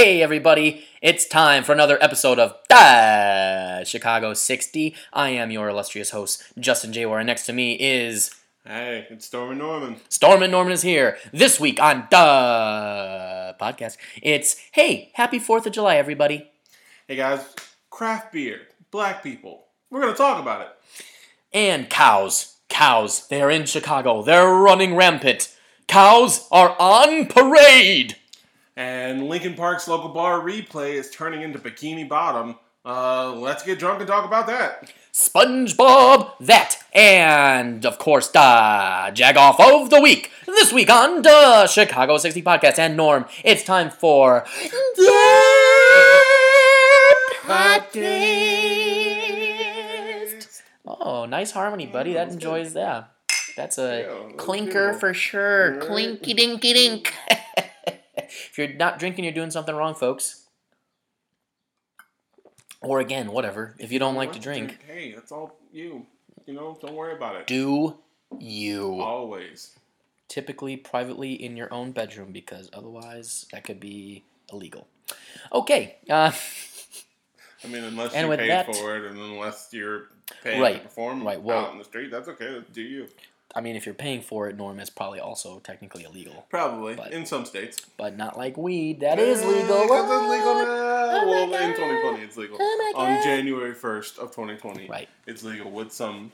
Hey, everybody, it's time for another episode of Da Chicago 60. I am your illustrious host, Justin J. Warren. Next to me is Hey, it's Storm and Norman. Storm and Norman is here. This week on Da Podcast, it's Hey, happy 4th of July, everybody. Hey guys, craft beer, black people. We're gonna talk about it. And cows. Cows. They're in Chicago. They're running rampant. Cows are on parade. And Lincoln Park's local bar replay is turning into Bikini Bottom. Uh, let's get drunk and talk about that. SpongeBob, that, and of course, the Jagoff of the Week. This week on the Chicago 60 Podcast and Norm, it's time for Podcast. Oh, nice harmony, buddy. That enjoys that. That's a clinker for sure. Clinky dinky dink. if you're not drinking, you're doing something wrong, folks. Or again, whatever. If you don't like to drink, Hey, that's all you. You know, don't worry about it. do you. Always. Typically, privately in your own bedroom, because otherwise that could be illegal. Okay. Uh, I mean, unless And you with that- for it and unless you're paying to Right, perform right, well- out in the street, that's okay. Do you? I mean, if you're paying for it, Norm is probably also technically illegal, Probably. But- in some states. but not like weed. That is legal. It's legal now. Oh well, in 2020, it's legal. Oh On January 1st of 2020, Right. it's legal with some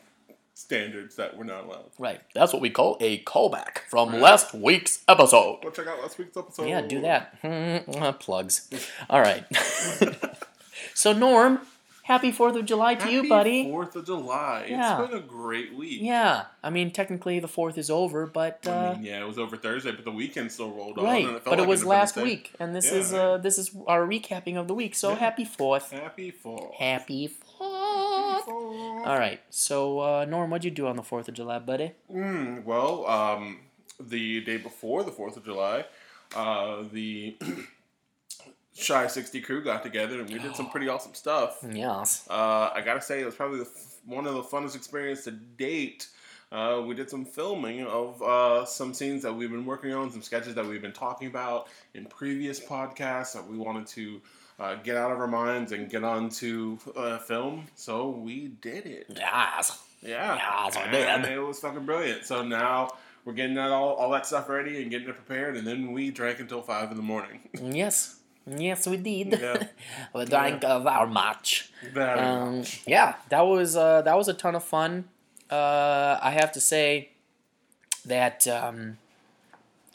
standards that we're not allowed. Right. That's what we call a callback from Right. last week's episode. Go check out last week's episode. Yeah, do that. Plugs. All right. so, Norm, happy 4th of July to you, Happy buddy. 4th of July. Yeah. It's been a great week. Yeah. I mean, technically the 4th is over, but. Uh, I mean, yeah, it was over Thursday, but the weekend still rolled on. Right, and it felt but it was last week, and this Yeah, is uh this is our recapping of the week. So Yeah. happy fourth, Happy 4th. happy fourth. Fourth. All right, so uh, Norm, what'd you do on the Fourth of July, buddy? Mm, well, um, the day before the 4th of July, uh, the Chi 60 crew got together and we did some pretty awesome stuff. Yes. Uh, I gotta say, it was probably the, f- one of the funnest experiences to date. Uh, we did some filming of uh, some scenes that we've been working on, some sketches that we've been talking about in previous podcasts that we wanted to uh, get out of our minds and get onto uh, film. So we did it. Yes. Yeah. Yes, I and it was fucking brilliant. So now we're getting that all, all that stuff ready and getting it prepared, and then we drank until five in the morning. Yes. Yes, we did. Yeah. we drank of our match. Very Um, much. yeah, that was uh, that was a ton of fun. Uh, I have to say that um,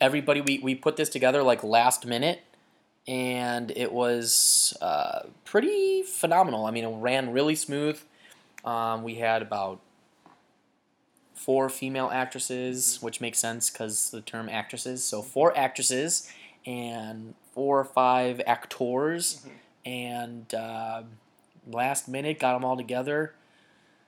everybody we, we put this together like last minute, and it was uh, pretty phenomenal. I mean, it ran really smooth. Um, we had about four female actresses, which makes sense because the term actresses. So four actresses and four or five actors, and uh, last minute got them all together.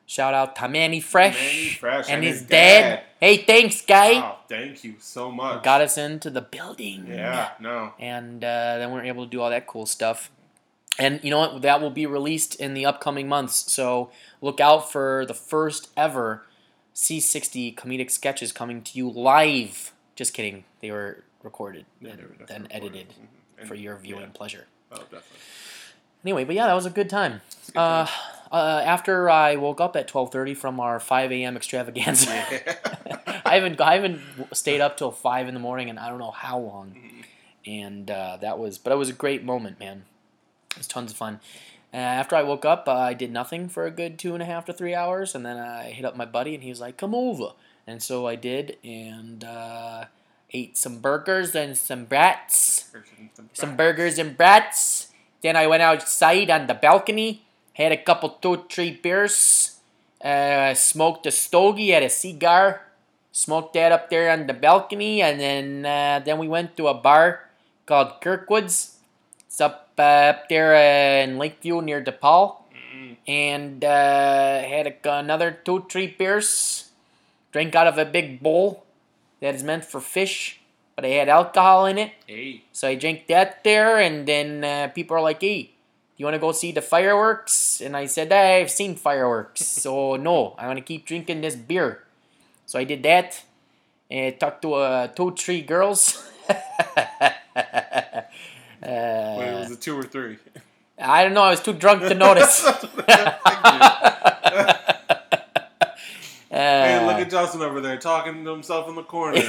Shout out to Manny Fresh, Manny Fresh and, and his, his dad. dad. Hey, thanks, guy. Wow, thank you so much. Got us into the building. Yeah, no. and uh, then we are able to do all that cool stuff. And you know what? That will be released in the upcoming months. So look out for the first ever C60 comedic sketches coming to you live. Just kidding. They were recorded Yeah, and they were definitely then recorded. edited Mhm. For your viewing yeah. pleasure. Oh, definitely. Anyway, but yeah, that was a good time. A good Uh, time. uh, after I woke up at 12:30 from our 5 a.m. extravaganza. I haven't I haven't stayed up till five in the morning, and I don't know how long. Mhm. And uh, that was, but it was a great moment, man. It was tons of fun. Uh, after I woke up, uh, I did nothing for a good two and a half to three hours, and then I hit up my buddy, and he was like, "Come over," and so I did, and uh, ate some burgers and some brats, some burgers and brats. Then I went outside on the balcony, had a couple, two, three beers, uh, smoked a stogie, had a cigar, smoked that up there on the balcony, and then uh, then we went to a bar called Kirkwood's. It's up uh, up there uh, in Lakeview near DePaul, and uh, had a, another two, three beers. Drank out of a big bowl that is meant for fish, but it had alcohol in it. Hey. So I drank that there, and then uh, people are like, "Hey, do you want to go see the fireworks?" And I said, "I've seen fireworks, so no, I want to keep drinking this beer." So I did that, and talked to uh, two, three girls. uh, Wait, two or three? I don't know. I was too drunk to notice. hey, look at Justin over there talking to himself in the corner.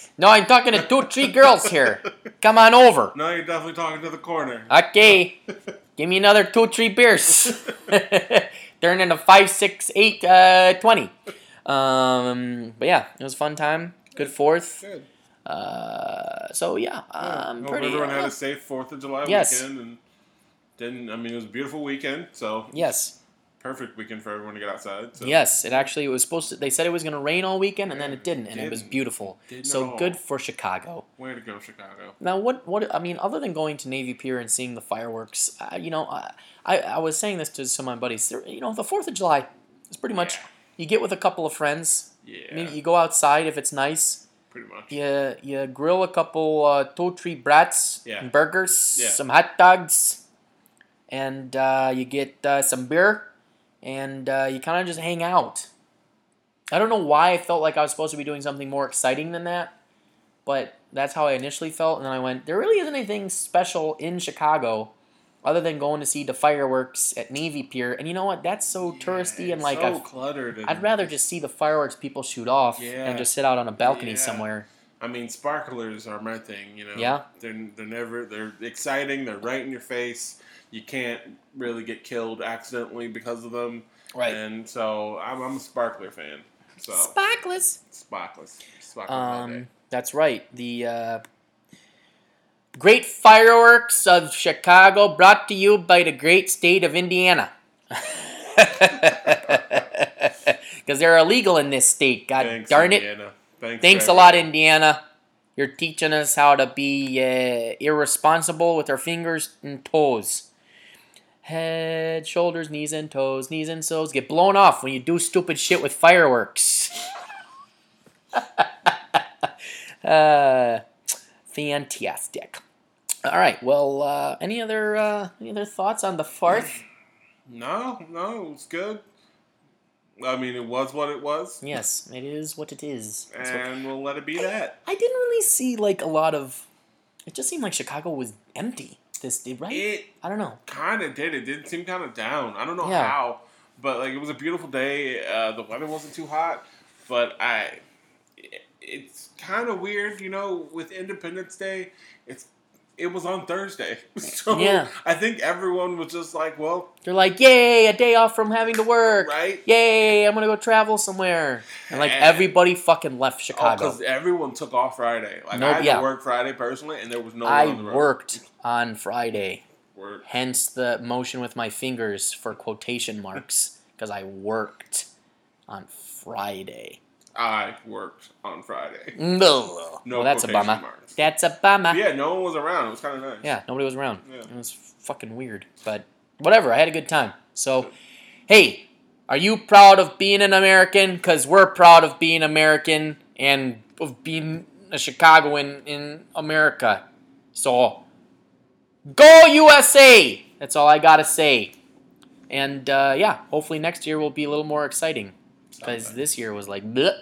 no, I'm talking to two, three girls here. Come on over. No, you're definitely talking to the corner. Okay. Give me another two, three beers. Turn into five, six, eight, uh, twenty. Um, but yeah, it was a fun time. Good fourth. Good. Uh, so yeah, I'm Hope pretty. everyone had uh, a safe Fourth of July Yes. weekend and didn't. I mean, it was a beautiful weekend, so yes, perfect weekend for everyone to get outside. So. yes. It actually it was supposed to. They said it was going to rain all weekend, and then it didn't, and it was Didn't. beautiful. Didn't So good for Chicago. Way to go, Chicago. Now, what, what, I mean, other than going to Navy Pier and seeing the fireworks, uh, you know, I, I, I was saying this to some of my buddies. You know, the 4th of July is pretty much, Yeah. you get with a couple of friends. Yeah, I mean, you go outside if it's nice. pretty much. You, you grill a couple, uh, two, three brats, Yeah. and burgers, Yeah. some hot dogs, and uh, you get uh, some beer, and uh, you kind of just hang out. I don't know why I felt like I was supposed to be doing something more exciting than that, but that's how I initially felt. And then I went, there really isn't anything special in Chicago other than going to see the fireworks at Navy Pier. And you know what? That's so touristy and like so I've, cluttered. And, I'd rather just see the fireworks people shoot off Yeah. and just sit out on a balcony Yeah. somewhere. I mean, sparklers are my thing. You know. Yeah. They're they're never they're exciting. They're right in your face. You can't really get killed accidentally because of them. Right. And so I'm, I'm a sparkler fan. So sparkless. sparklers, sparklers. Um, that's right. The uh, Great Fireworks of Chicago brought to you by the great state of Indiana. Because they're illegal in this state. God Thanks, darn it. Indiana. Thanks, Thanks a lot. Indiana. You're teaching us how to be uh, irresponsible with our fingers and toes. Head, shoulders, knees, and toes, knees and toes get blown off when you do stupid shit with fireworks. uh, fantastic. All right. Well, uh, any other uh, any other thoughts on the fourth? No, no, it was good. I mean, it was what it was, yes, it is what it is. That's what- and we'll let it be that. I didn't really see like a lot of. It just seemed like Chicago was empty. This did right. It I don't know. kind of did. It Didn't seem kind of down. I don't know Yeah. how, but like it was a beautiful day. Uh, the weather wasn't too hot, but I. it- It's kind of weird, you know. With Independence Day, it was on Thursday, so Yeah. I think everyone was just like, "Well, They're like, "Yay, a day off from having to work! right." Yay, I'm gonna go travel somewhere!" And like And- everybody fucking left oh, Chicago. because everyone took off Friday. Like Nope, I had yeah. to work Friday personally, and there was no one I on worked on Friday. Work. Hence the motion with my fingers for quotation marks because I worked on Friday. I worked on Friday. No, No well, that's a bummer. marks. That's a bummer. But yeah, no one was around. It was kind of nice. Yeah, nobody was around. Yeah. It was fucking weird, but whatever. I had a good time. So, hey, are you proud of being an American? Because we're proud of being American and of being a Chicagoan in America. So, go USA! That's all I gotta say. And uh, yeah, hopefully next year will be a little more exciting. Because this year was like, bleh.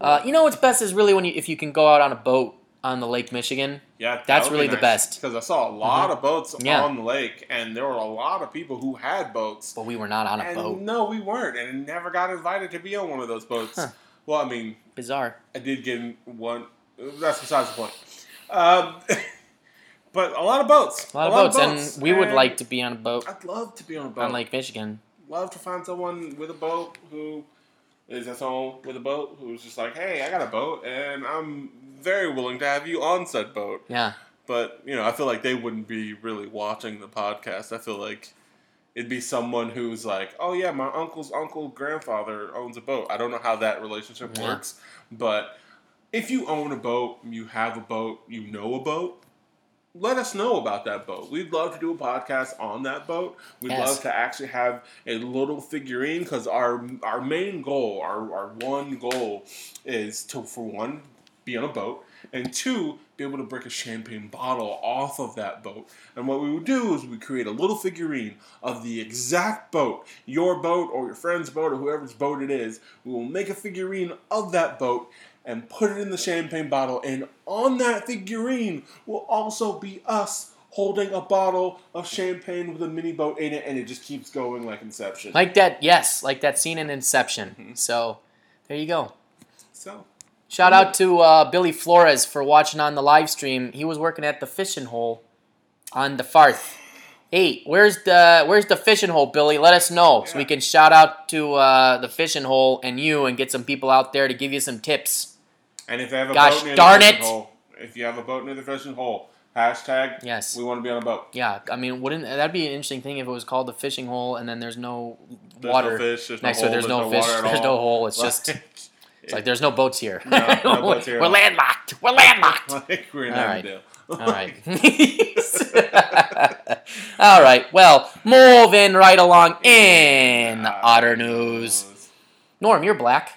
Uh, you know what's best is really when you if you can go out on a boat on the Lake Michigan. Yeah, That's really the best. because I saw a lot of boats Yeah. on the lake, and there were a lot of people who had boats. But we were not on a and boat. no, we weren't, and never got invited to be on one of those boats. Huh. Well, I mean, Bizarre. I did get one. That's besides the point. Um, but a lot of boats. A lot of boats, and we would like to be on a boat I'd love to be on a boat. on Lake Michigan. love to find someone with a boat who is at home with a boat who's just like, hey, I got a boat, and I'm very willing to have you on said boat. Yeah, But you know, I feel like they wouldn't be really watching the podcast. I feel like it'd be someone who's like, "Oh yeah, my uncle's uncle grandfather owns a boat." I don't know how that relationship Yeah. works, but if you own a boat, you have a boat, you know a boat, let us know about that boat. We'd love to do a podcast on that boat. We'd Yes. love to actually have a little figurine because our our main goal, our, our one goal, is to for one be on a boat and two be able to break a champagne bottle off of that boat. And what we would do is we create a little figurine of the exact boat, your boat or your friend's boat or whoever's boat it is. We will make a figurine of that boat and put it in the champagne bottle. And on that figurine will also be us holding a bottle of champagne with a mini boat in it, and it just keeps going like Inception. Like that, yes, like that scene in Inception. Mm-hmm. So, there you go. so, Shout out to uh, Billy Flores for watching on the live stream. He was working at the fishing hole on the Farth. Hey, where's the where's the fishing hole, Billy? Let us know so we can shout out to uh, the fishing hole and you and get some people out there to give you some tips. And if they have a Gosh boat near darn the fishing it. hole, if you have a boat near the fishing hole, hashtag Yes. we want to be on a boat. Yeah, I mean, wouldn't that'd be an interesting thing if it was called the fishing hole and then there's no There's water no fish. There's next no to it. hole, There's no fish. water at There's all. no hole. It's just it's like there's no boats here. No, no boats here at We're all. landlocked. We're landlocked. like we're in All right. Avondale. All right. All right. Well, moving right along in Otter News. Norm, you're black.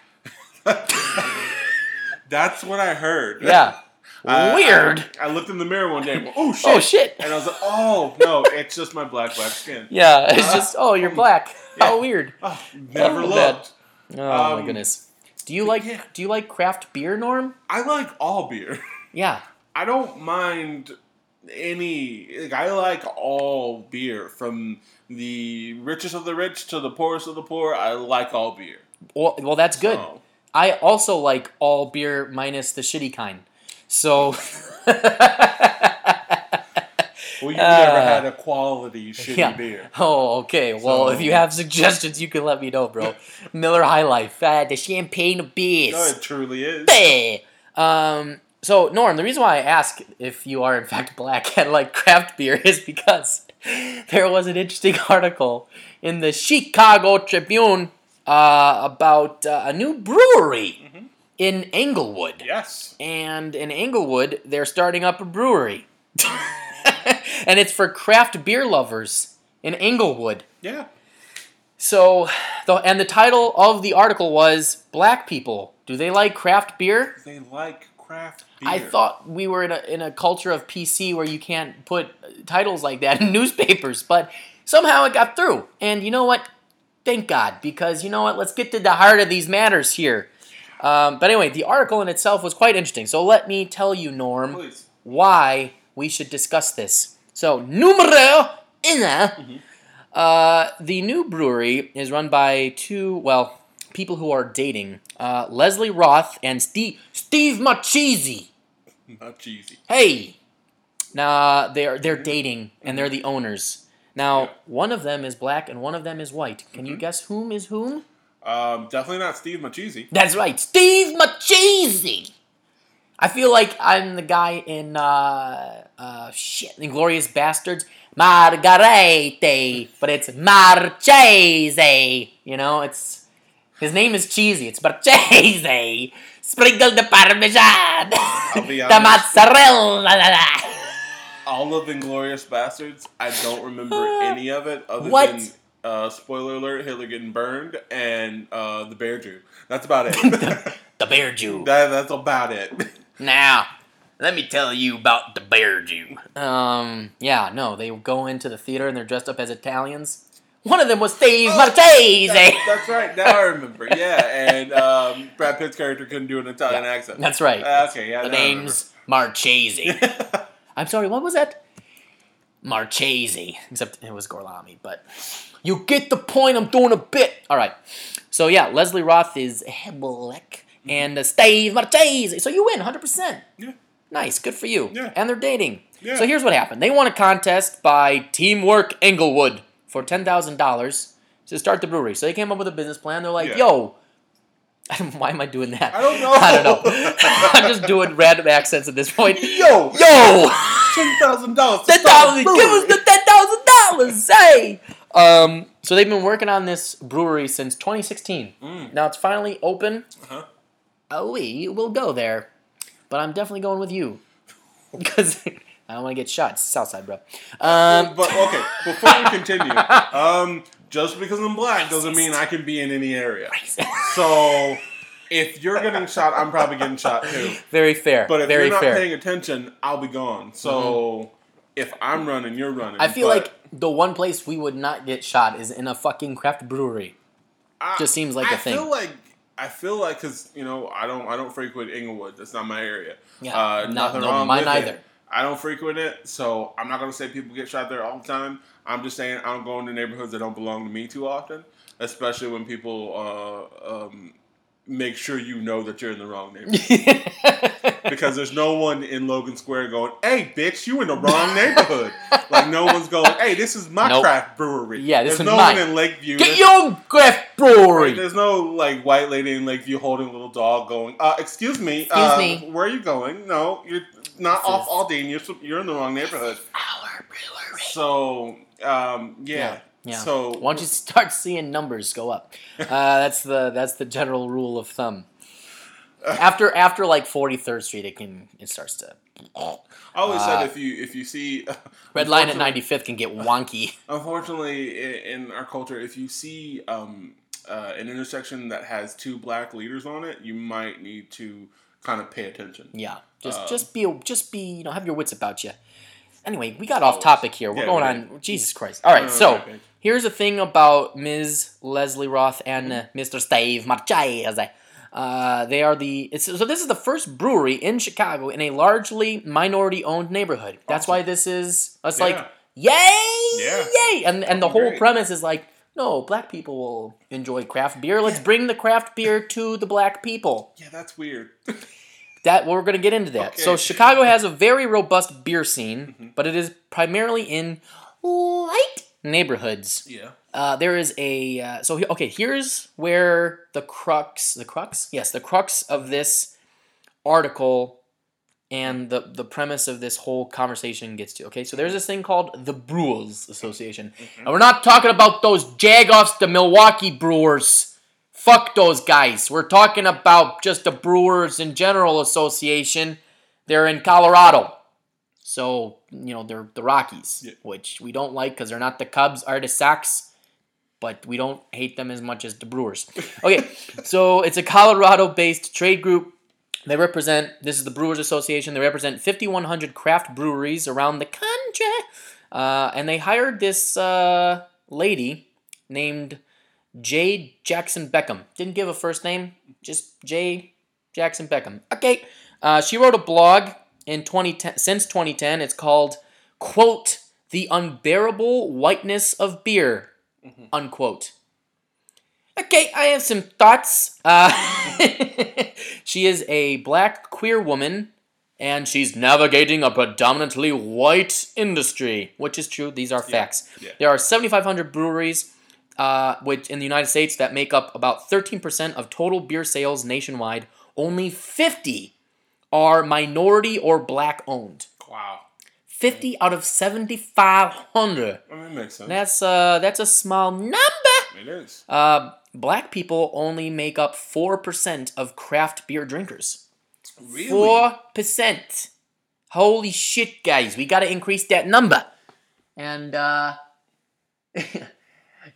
That's what I heard. Yeah. I- Weird. I, I looked in the mirror one day. and went, Oh, oh shit! Oh shit. And I was like, oh no, it's just my black black skin. Yeah. It's uh-huh. just oh, you're um, black. How weird. Oh, never Oh, bad. looked. Oh my Um, goodness. Do you like yeah. Do you like craft beer, Norm? I like all beer. Yeah. I don't mind any. Like, I like all beer, from the richest of the rich to the poorest of the poor. I like all beer. Well, well that's good. So, I also like all beer minus the shitty kind. So. well, you've never Uh, had a quality shitty yeah. beer. Oh, okay. Well, So- if you have suggestions, you can let me know, bro. Miller High Life, uh, the champagne of beers. No, it truly is. Hey! Um, so, Norm, the reason why I ask if you are in fact black and like craft beer is because there was an interesting article in the Chicago Tribune uh, about uh, a new brewery Mm-hmm. in Englewood. Yes. And in Englewood, they're starting up a brewery. and it's for craft beer lovers in Englewood. Yeah. So, the, and the title of the article was Black People. Do they like craft beer? They like craft beer. I thought we were in a, in a culture of PC where you can't put titles like that in newspapers, but somehow it got through. And you know what? Thank God, because you know what? Let's get to the heart of these matters here. Um, but anyway, the article in itself was quite interesting. So let me tell you, Norm, Please. why we should discuss this. So, numero uno. Uh, the new brewery is run by two, well, people who are dating uh, Leslie Roth and Steve, Steve Marchese. Not cheesy. Hey! Now, they're, they're dating, and they're the owners. Now, Yeah. one of them is black and one of them is white. Can you guess whom is whom? Um, definitely not Steve Marchese. That's right, Steve Marchese. I feel like I'm the guy in uh, uh, shit, Inglourious Basterds, Margarete, but it's Marchese. You know, it's his name is cheesy. It's Marchese. Sprinkle the Parmesan, the mozzarella. All of Inglourious Basterds, I don't remember any of it other What? than uh, spoiler alert: Hitler getting burned and uh, the Bear Jew. That's about it. the Bear Jew. that, that's about it. Now, let me tell you about the Bear Jew. Um, yeah, no, they go into the theater and they're dressed up as Italians. One of them was Steve Oh, Marchese. That- that's right. Now I remember. Yeah, and um, Brad Pitt's character couldn't do an Italian accent. That's right. Uh, okay, yeah. the now I remember. name's Marchese. I'm sorry, what was that? Marchese. Except it was Gorlami, but you get the point. I'm doing a bit. All right. So yeah, Leslie Roth is Hebelek and uh, Steve Marchese. So you win 100%. Yeah. Nice, good for you. Yeah. And they're dating. Yeah. So here's what happened. They won a contest by Teamwork Englewood for $10,000 to start the brewery. So they came up with a business plan. They're like, Yeah. yo, why am I doing that? I don't know. I don't know. I'm just doing random accents at this point. Yo, Yo! ten thousand dollars. Ten thousand! Give us the ten thousand dollars! Hey! Um, so they've been working on this brewery since 2016. Mm. Now it's finally open. Uh-huh. Oh, we will go there, but I'm definitely going with you because I don't want to get shot. It's Southside, bro. Um, but okay, before we continue, um, just because I'm black doesn't mean I can be in any area. So if you're getting shot, I'm probably getting shot too. very fair. But if very you're not fair. Mm-hmm. paying attention, I'll be gone. So if I'm running, you're running. I feel But like the one place we would not get shot is in a fucking craft brewery. I, just seems like I a thing. I feel like I feel like because you know I don't I don't frequent Englewood. That's not my area. Yeah, uh, not- nothing no, wrong mine with it. either. I don't frequent it, so I'm not gonna say people get shot there all the time. I'm just saying I don't go into neighborhoods that don't belong to me too often, especially when people uh, um, make sure you know that you're in the wrong neighborhood. because there's no one in Logan Square going, "Hey, bitch, you in the wrong neighborhood." like no one's going, "Hey, this is my Nope. craft brewery." Yeah, there's no mine. one in Lakeview. Get There's- your own craft brewery. There's no like white lady in Lakeview holding a little dog going, uh, excuse me, Excuse uh, me. where are you going? No, you're not This off is- Aldine. You're, you're in the wrong neighborhood. Our brewery. So, um, yeah. Yeah, yeah. So, once you start seeing numbers go up? Uh, that's the that's the general rule of thumb. After after like Forty Third Street, it can it starts to I always uh, said if you if you see red line at Ninety Fifth can get wonky. Unfortunately, in our culture, if you see um, uh, an intersection that has two black leaders on it, you might need to kind of pay attention. Yeah, just Uh, just be just be you know have your wits about you. Anyway, we got off topic here. We're Yeah, going we on. Jesus Christ! All right, Uh, so okay. here's the thing about Ms. Leslie Roth and uh, Mr. Steve Marchese. Uh, they are the it's, so this is the first brewery in Chicago in a largely minority-owned neighborhood. That's Awesome. why this is. It's Yeah. like yay, Yeah. yay, and and the whole Great. premise is like. No, black people will enjoy craft beer. Let's bring the craft beer to the black people. Yeah, that's weird. That we're going to get into that. So Chicago has a very robust beer scene, but it is primarily in light neighborhoods. yeah. Uh, there is a uh, so okay. Here's where the crux, the crux, yes, the crux of this article and the the premise of this whole conversation gets to. Okay, so there's this thing called the Brewers Association, and we're not talking about those Jagoffs, the Milwaukee Brewers. Fuck those guys. We're talking about just the Brewers in General Association. They're in Colorado. So, you know, they're the Rockies, Yeah. which we don't like because they're not the Cubs or the Sox, but we don't hate them as much as the Brewers. Okay, so it's a Colorado based trade group. They represent, this is the Brewers Association, they represent 5,100 craft breweries around the country. Uh, and they hired this uh, lady named Jade Jackson Beckham. Didn't give a first name, just J Jackson Beckham. Okay. Uh, she wrote a blog in 2010 since 2010. It's called quote the unbearable whiteness of beer unquote. Okay, I have some thoughts. Uh, she is a black queer woman, and she's navigating a predominantly white industry, which is true. These are facts. yeah. There are 7,500 breweries, uh, which in the United States that make up about 13% of total beer sales nationwide. Only 50 are minority or black owned. Wow. 50 out of 7,500. I mean, that makes sense. That's uh that's a small number. it is. Uh, black people only make up four percent of craft beer drinkers. Really? Four percent. Holy shit, guys! We got to increase that number. And uh,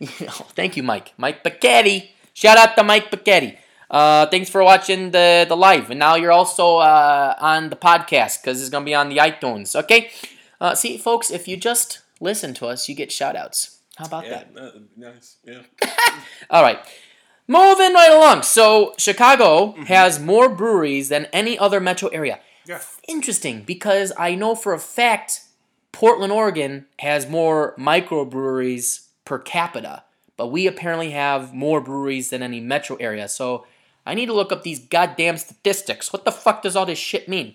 you know, thank you, Mike. Mike Paquetti. Shout out to Mike Paquetti. Uh, thanks for watching the the live, and now you're also uh, on the podcast because it's gonna be on the iTunes. Okay. Uh, see, folks, if you just listen to us, you get shout outs. How about Yeah, that? that- nice. Yeah. All right. Moving right along. So, Chicago has more breweries than any other metro area. Yeah. Interesting because I know for a fact Portland, Oregon has more microbreweries per capita, but we apparently have more breweries than any metro area. So, I need to look up these goddamn statistics. What the fuck does all this shit mean?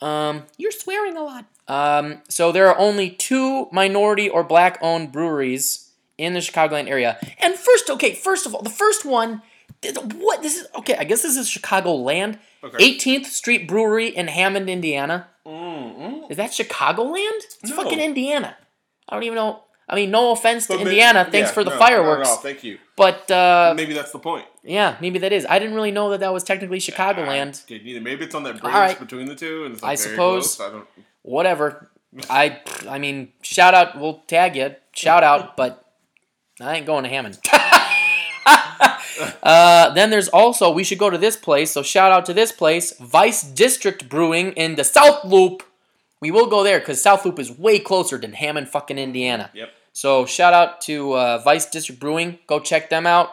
Um, you're swearing a lot. Um, so there are only two minority or black owned breweries in the Chicagoland area. And first, okay, first of all, the first one, what this is? Okay, I guess this is Chicagoland. Okay. 18th Street Brewery in Hammond, Indiana. Mm-hmm. Is that Chicagoland? It's No. fucking Indiana. I don't even know. I mean, no offense to But maybe- Indiana. Thanks yeah, for the no, fireworks. No, no, thank you. But uh, Maybe that's the point. yeah, maybe that is. I didn't really know that that was technically Chicagoland. I didn't either. Maybe it's on that bridge right. between the two, and it's I like very suppose. close. I don't. whatever. I I mean, shout out. We'll tag you. Shout out, but I ain't going to Hammond. uh, then there's also we should go to this place. So shout out to this place, Vice District Brewing in the South Loop. We will go there because South Loop is way closer than Hammond, fucking Indiana. Yep. So shout out to uh, Vice District Brewing. Go check them out.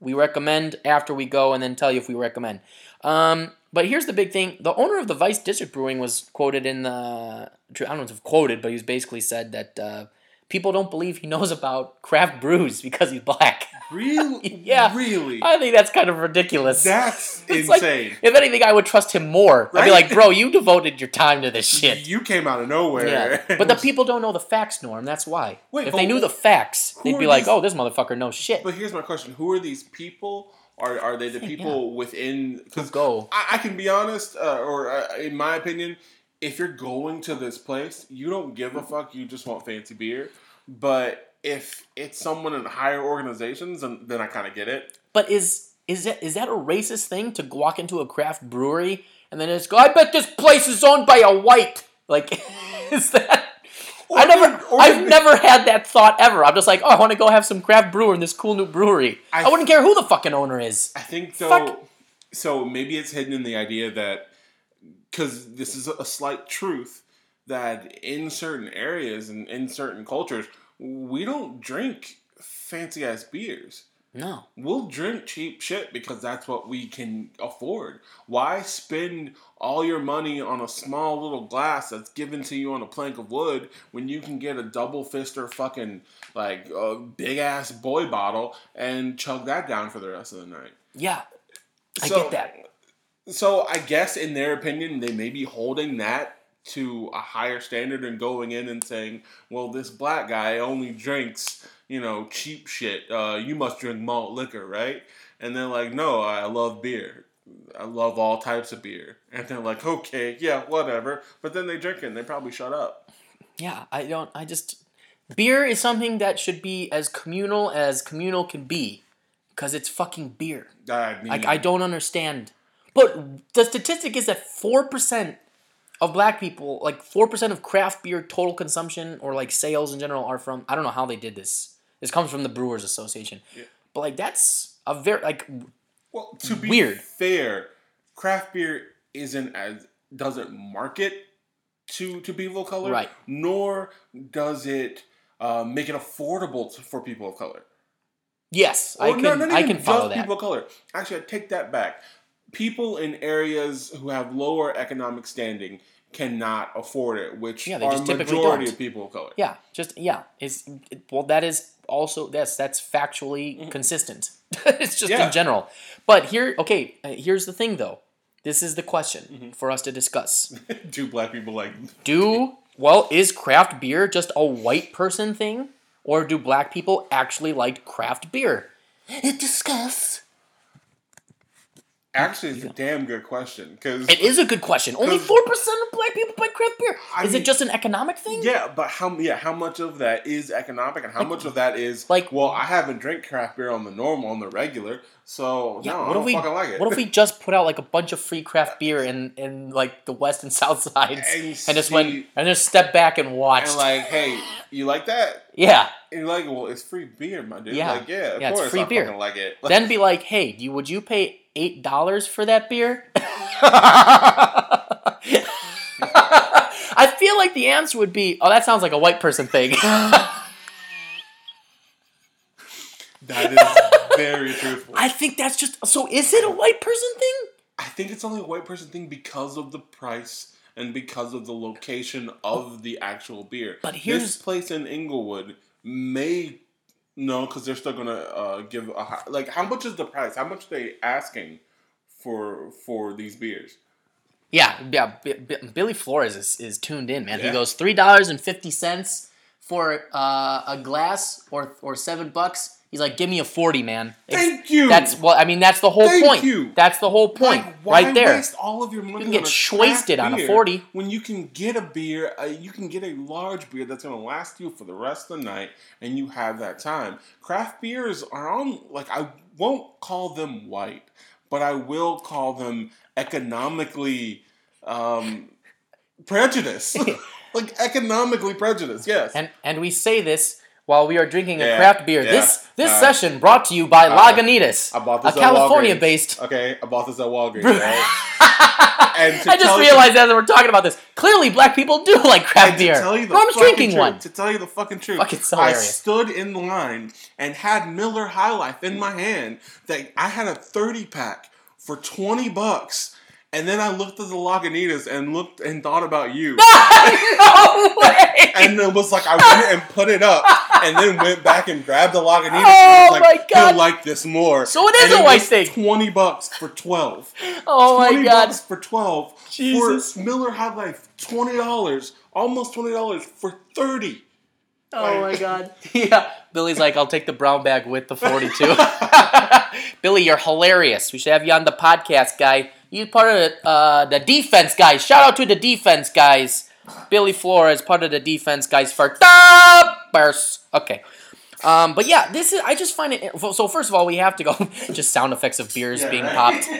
We recommend after we go, and then tell you if we recommend. Um, but here's the big thing: the owner of the Vice District Brewing was quoted in the I don't know if quoted, but he was basically said that uh, people don't believe he knows about craft brews because he's black. Really? Yeah. Really? I think that's kind of ridiculous. That's It's like- insane. if anything, I would trust him more. I'd be like, bro, you devoted your time to this shit. You came out of nowhere. Yeah, but the people don't know the facts, Norm. That's why. Wait, if they knew the facts, they'd be like, these- "Oh, this motherfucker knows shit." But here's my question: Who are these people? Are are they the Yeah. people within? Let's Because go. I, I can be honest, uh, or uh, in my opinion, if you're going to this place, you don't give a fuck. You just want fancy beer. But if it's someone in higher organizations, then, then I kind of get it. But is is that is that a racist thing to walk into a craft brewery and then just go? I bet this place is owned by a white. Like, is that? I never, or I've never had that thought ever. I'm just like, oh, I want to go have some craft brewer in this cool new brewery. I, I- wouldn't care who the fucking owner is. I think though. Fuck. So maybe it's hidden in the idea that because this is a slight truth that in certain areas and in certain cultures we don't drink fancy ass beers. No, We'll drink cheap shit because that's what we can afford. Why spend all your money on a small little glass that's given to you on a plank of wood when you can get a double fister fucking like a big ass boy bottle and chug that down for the rest of the night? yeah, I So- get that. So I guess in their opinion, they may be holding that to a higher standard and going in and saying, "Well, this black guy only drinks, you know, cheap shit. Uh, you must drink malt liquor, right?" And they're like, "No, I love beer. I love all types of beer." And they're like, "Okay, yeah, whatever." But then they drink it and they probably shut up. Yeah, I don't. I just beer is something that should be as communal as communal can be, because it's fucking beer. I mean, Like I don't understand. But the statistic is that four percent of black people, like four percent of craft beer total consumption or like sales in general, are from. I don't know how they did this. This comes from the Brewers Association. Yeah. But like that's a very like Well, to be Weird. fair, craft beer isn't as doesn't market to to people of color, Right. Nor does it uh, make it affordable to, for people of color. yes, I can no, not I can follow that. people of color. Actually, I take that back. People in areas who have lower economic standing cannot afford it, which Yeah, are majority don't. of people of color. Yeah, just yeah. It's it, well, that is also that's that's factually Mm-hmm. consistent. it's just Yeah. in general. But here, okay, uh, here's the thing though. This is the question Mm-hmm. for us to discuss. do black people like Do well is craft beer just a white person thing, or do black people actually like craft beer? Discuss. Actually, it's a damn good question because It is a good question. Only four percent of black people buy craft beer. I is mean- it just an economic thing? Yeah, but how yeah how much of that is economic and how much of that is like- well I haven't drank craft beer on the normal on the regular so Yeah, no I what don't if we fucking like it. what if we just put out like a bunch of free craft beer in in like the west and south sides And and, just see- went and just step back and watch? and like hey you like that yeah, and you're like well it's free beer my dude Yeah. like yeah of Yeah, it's course free I beer. fucking like it then be like, hey, do you, would you pay eight dollars for that beer? I feel like the answer would be, oh, that sounds like a white person thing. that is very truthful. I think that's just so. Is it a white person thing? I think it's only a white person thing because of the price and because of the location of the actual beer. But here's- this place in Englewood may no, because they're still gonna uh, give a high, like how much is the price? How much are they asking for for these beers? Yeah, yeah. B- B- Billy Flores is, is tuned in, man. He goes three dollars and fifty cents for uh, a glass, or or seven bucks. He's like, give me a forty, man. It's- Thank you. That's well, I mean, that's the whole Thank point. you. That's the whole point, Like, why right there. waste all of your money? can get on a shwasted craft on a 40. when you can get a beer. Uh, you can get a large beer that's going to last you for the rest of the night, and you have that time. Craft beers are on like I won't call them white, but I will call them economically um, prejudiced. like economically prejudiced. Yes. And and we say this while we are drinking a craft beer. yeah. This this Uh, session brought to you by uh, Lagunitas, I bought a California-based. Okay, I bought this at Walgreens. Right? and I just tell you- realized as we're talking about this, clearly black people do like craft beer. tell you the Rom's drinking truth, one. To tell you the fucking truth, Fuck, so I stood in line and had Miller High Life in my hand. That I had a thirty pack for twenty bucks. And then I looked at the Lagunitas and looked and thought about you. no way. and it was like I went and put it up, and then went back and grabbed the Lagunitas. and Oh was like, my God. He'll like this more. So it is And a white was steak. Twenty bucks for twelve. oh my 20 god. bucks for twelve. Jesus. For Miller High Life, twenty dollars, almost twenty dollars for thirty. Oh my god. Yeah. Billy's like, I'll take the brown bag with the 42. Billy, you're hilarious. We should have you on the podcast, guy. You part of uh, the defense guys. Shout out to the defense guys. Billy Flores, part of the defense guys for Dubbers. Okay. Um, but yeah, this is. I just find it. So first of all, we have to go. just sound effects of beers being popped.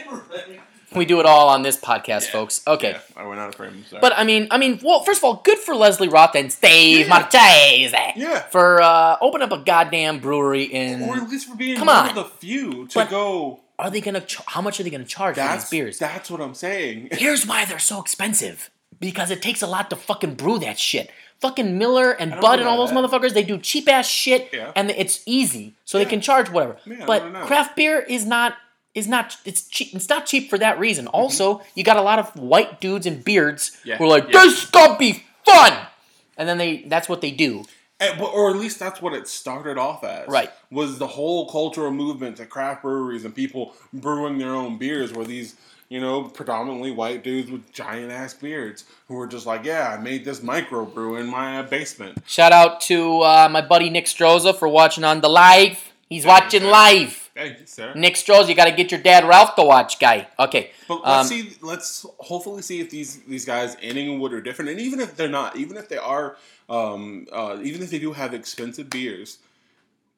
We do it all on this podcast, folks. Okay. Yeah, I went out of frame. Sorry. But I mean, I mean, well, first of all, good for Leslie Roth and Steve Yeah. Marchese yeah. for uh, opening up a goddamn brewery in. or at least for being Come one on. of the few to But go. Are they gonna? Ch- how much are they gonna charge for That's these beers? That's what I'm saying. Here's why they're so expensive. Because it takes a lot to fucking brew that shit. Fucking Miller and Bud and all those that. motherfuckers, they do cheap ass shit, Yeah. and it's easy, so they can charge whatever. Yeah, but craft beer is not is not it's cheap. It's not cheap for that reason. Mm-hmm. Also, you got a lot of white dudes and beards Yeah, who are like, yeah. "This is gonna be fun," and then they that's what they do. And- or at least that's what it started off as. Right. Was the whole cultural movement to craft breweries and people brewing their own beers were these, you know, predominantly white dudes with giant ass beards who were just like, yeah, I made this microbrew in my uh, basement. Shout out to uh, my buddy Nick Stroza for watching on the live. He's watching live. Thank you, sir. Nick Stroza, you got to get your dad Ralph to watch, guy. Okay. But let's Um, see. Let's hopefully see if these these guys in Englewood are different, and even if they're not, even if they are, um, uh, even if they do have expensive beers,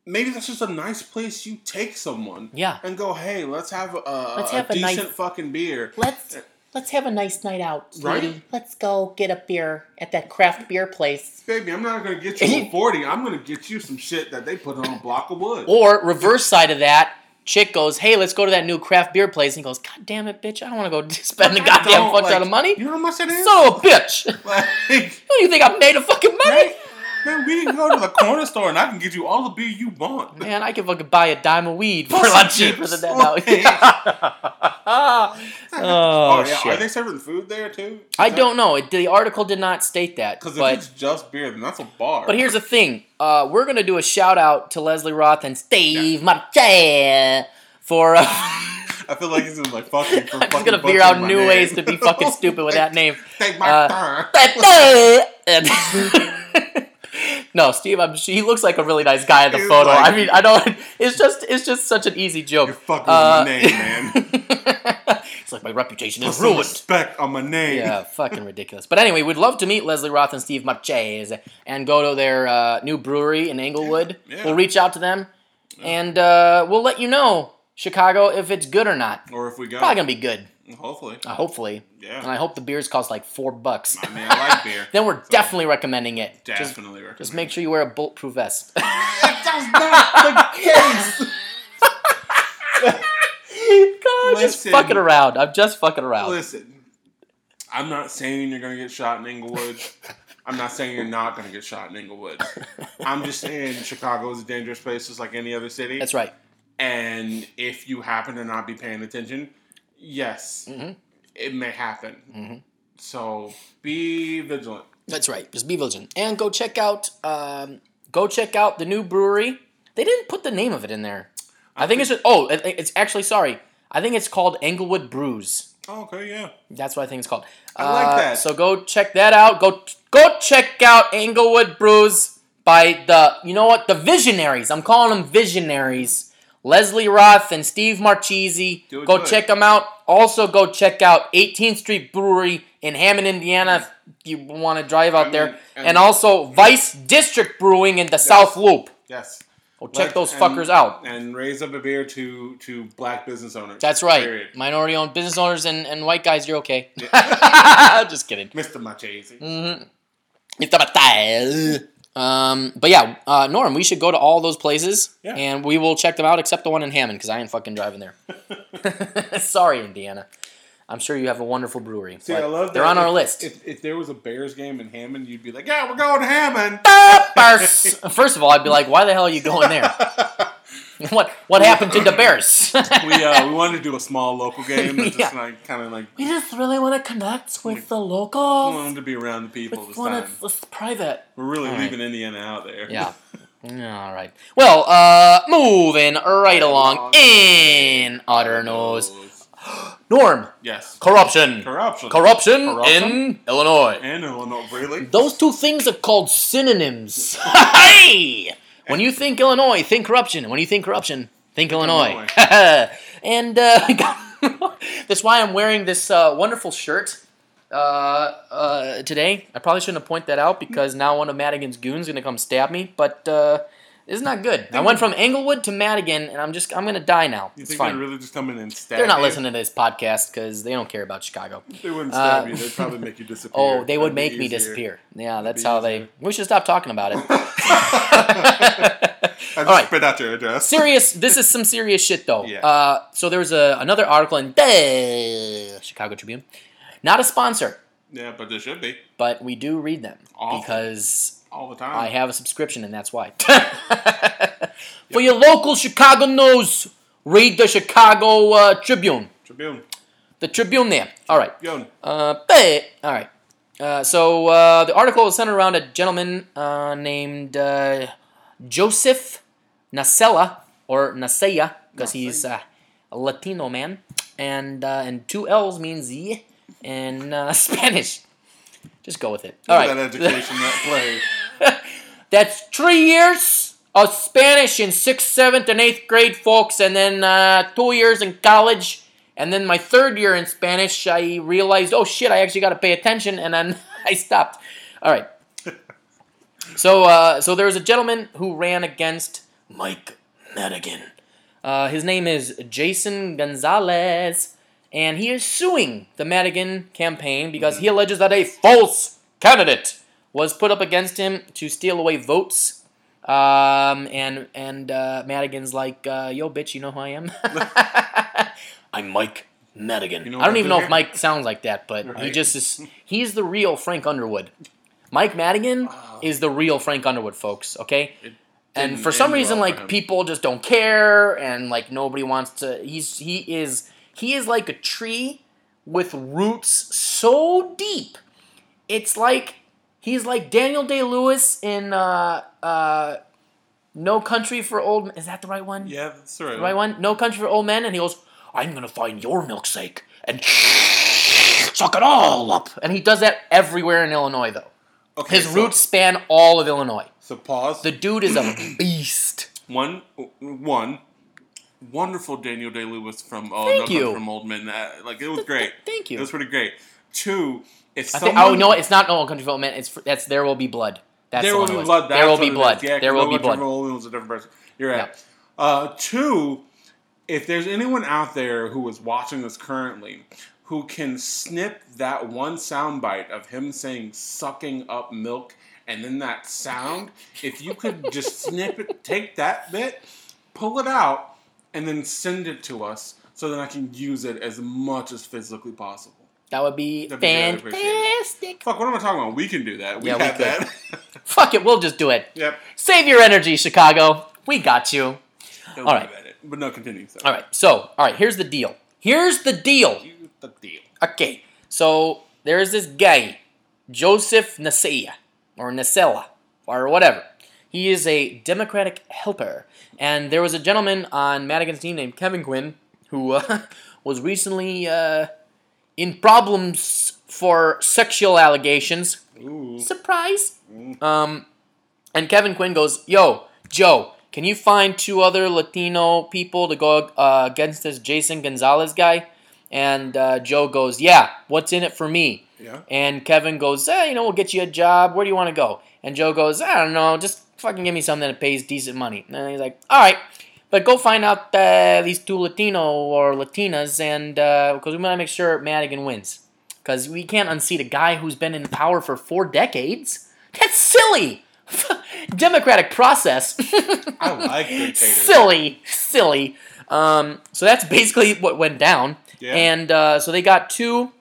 maybe that's just a nice place you take someone. Yeah. And go, hey, let's have a, Let's a have a nice- decent fucking beer. Let's let's have a nice night out, Right? Let's go get a beer at that craft beer place. Baby, I'm not gonna get you a forty. I'm gonna get you some shit that they put on a block of wood. Or reverse side of that, chick goes, "Hey, let's go to that new craft beer place." And he goes, "God damn it, bitch! I don't want to go spend a I goddamn fuck like, ton of money. You know how much that is? Of a bitch! like, do you think I made of fucking money?" right? Man, we can go to the corner store and I can get you all the beer you want. Man, I can fucking buy a dime of weed for a lot cheaper than that now. oh, Oh, yeah, shit! are they serving food there too? I don't know. It, the article did not state that, Because if it's just beer, then that's a bar. But here's the thing: uh, we're gonna do a shout out to Leslie Roth and Steve Marche for. Uh, I feel like he's in like fucking. For I'm just fucking gonna figure out new name. ways to be fucking stupid with that name. Take my Uh, turn. No, Steve. I'm, he looks like a really nice guy in the He's photo. like- I mean, I don't. It's just, it's just such an easy joke. You're fucking Uh, my name, man. it's like my reputation Put is ruined. respect on my name. Yeah, fucking ridiculous. But anyway, we'd love to meet Leslie Roth and Steve Marchese and go to their uh, new brewery in Englewood. Yeah. We'll reach out to them and uh, we'll let you know, Chicago, if it's good or not. Or if we go, Probably gonna be good, hopefully. uh, hopefully. Yeah. And I hope the beers cost like four bucks. I mean, I like beer. then we're definitely recommending it. Just, Definitely recommend. just make sure you wear a bulletproof vest. That's not the case. God, just fucking around. I'm just fucking around. Listen, I'm not saying you're gonna get shot in Englewood. I'm not saying you're not gonna get shot in Englewood. I'm just saying Chicago is a dangerous place, just like any other city. That's right. And if you happen to not be paying attention, yes, Mhm. it may happen. Mhm. So be vigilant. That's right. Just be vigilant and go check out. Um, go check out the new brewery. They didn't put the name of it in there. I think it's just. Oh, it- it's actually sorry. I think it's called Englewood Brews. Oh, okay, yeah. That's what I think it's called. I like Uh, that. So go check that out. Go go check out Englewood Brews by the you know what the visionaries. I'm calling them visionaries. Leslie Roth and Steve Marchese. Go good. check them out. Also go check out 18th Street Brewery in Hammond, Indiana. If you want to drive out I there, mean, and, and- also Vice District Brewing in the South Loop. Yes. Go check Let- those and- fuckers out. And raise up a beer to to black business owners. That's right. Period. Minority owned business owners and, and white guys, you're okay. Just kidding. Mr. Marchese. Mm-hmm. Mr. Um, but yeah, uh, Norm, we should go to all those places Yeah. and we will check them out except the one in Hammond because I ain't fucking driving there. Sorry, Indiana. I'm sure you have a wonderful brewery. See, I love they're on our list. If, if there was a Bears game in Hammond, you'd be like, "Yeah, we're going to Hammond." First of all, I'd be like, why the hell are you going there? what what happened to the Bears? we uh, we wanted to do a small local game, just Yeah. like kind of like we just really want to connect with the we locals. wanted to be around the people this one it's, private. We're really All right. leaving Indiana out there. Yeah. All right. Well, uh, moving right along in other news. Norm, Yes. corruption. Corruption. Corruption Corruption? in Illinois. In Illinois, really? Those two things are called synonyms. hey! When you think Illinois, think corruption. When you think corruption, think Illinois. and uh, that's why I'm wearing this uh, wonderful shirt uh, uh, today. I probably shouldn't have pointed that out because now one of Madigan's goons is going to come stab me. But uh, it's not good. I went from Englewood to Madigan, and I'm just I'm going to die now. You It's think fine. they'd really just come in and stab They're not you? listening to this podcast because they don't care about Chicago. They wouldn't stab Uh, you. They'd probably make you disappear. Oh, they would That'd be make me easier. disappear. Yeah, that's how they. We should stop talking about it. I just All right. spit out your address. serious. This is some serious shit, though. Yeah. Uh, so there was a another article in the Chicago Tribune. Not a sponsor, Yeah, but there should be but we do read them Awful. because all the time. I have a subscription, and that's why. For your local Chicago news, read the Chicago uh, Tribune. Tribune. The Tribune there. All right. Yo, Uh, but, all right. Uh, so uh, the article is centered around a gentleman uh, named uh, Joseph Nacella or Nasella because he's uh, a Latino man, and uh, and two L's means Z in uh, Spanish. Just go with it. All right. that education that play. That's three years of Spanish in sixth, seventh, and eighth grade, folks, and then uh, two years in college. And then my third year in Spanish, I realized, oh shit, I actually got to pay attention, and then I stopped. All right. So, uh, so there was a gentleman who ran against Mike Madigan. Uh, his name is Jason Gonzalez, and he is suing the Madigan campaign because he alleges that a false candidate was put up against him to steal away votes. Um, and and uh, Madigan's like, uh, yo, bitch, you know who I am? I'm Mike Madigan. You know I don't even know if Mike sounds like that, but he just is. He's the real Frank Underwood. Mike Madigan is the real Frank Underwood, folks. Okay, and for some reason, well like people just don't care, and like nobody wants to. He's he is he is like a tree with roots so deep. It's like he's like Daniel Day Lewis in uh uh No Country for Old. Men. Is that the right one? Yeah, that's right. The right one? No Country for Old Men, and he goes, "I'm gonna find your milkshake and suck it all up," and he does that everywhere in Illinois, though. Okay, His so- roots span all of Illinois. So pause. The dude is a beast. one, one, wonderful Daniel Day Lewis from uh, Thank No Country you. from Old Men. Uh, like it was great. Thank you. It was pretty great. Two, if someone think. Oh, what? It's not No Country for Old Men. It's that's There Will Be Blood. That's there will be blood. There will be blood. Yeah, there will be blood. for Old Men was a different person. You're right. Yeah. Uh, two, if there's anyone out there who is watching this currently who can snip that one soundbite of him saying sucking up milk and then that sound, if you could just snip it, take that bit, pull it out, and then send it to us so that I can use it as much as physically possible. That would be That'd be very appreciated. fantastic. Fuck, what am I talking about? We can do that. We Yeah, have could. that. Fuck it, we'll just do it. yep. Save your energy, Chicago. We got you. Don't All worry right. about it. But no, continue. So. All right. So, all right. Here's the deal. Here's the deal. You- The deal. Okay. So there's this guy, Joseph Nasella or Nasella or whatever. He is a Democratic helper, and there was a gentleman on Madigan's team named Kevin Quinn who uh, was recently uh, in problems for sexual allegations. Ooh. Surprise. Um, and Kevin Quinn goes, "Yo, Joe, can you find two other Latino people to go uh, against this Jason Gonzalez guy?" And uh, Joe goes, "Yeah, what's in it for me?" Yeah. And Kevin goes, eh, you know, we'll get you a job. Where do you want to go? And Joe goes, I don't know, just fucking give me something that pays decent money. And he's like, all right, but go find out uh, these two Latino or Latinas, and because we want to make sure Madigan wins, because we can't unseat a guy who's been in power for four decades. That's silly. Democratic process. I like dictators. silly, silly. Um, so that's basically what went down. Yeah. And uh, so they got two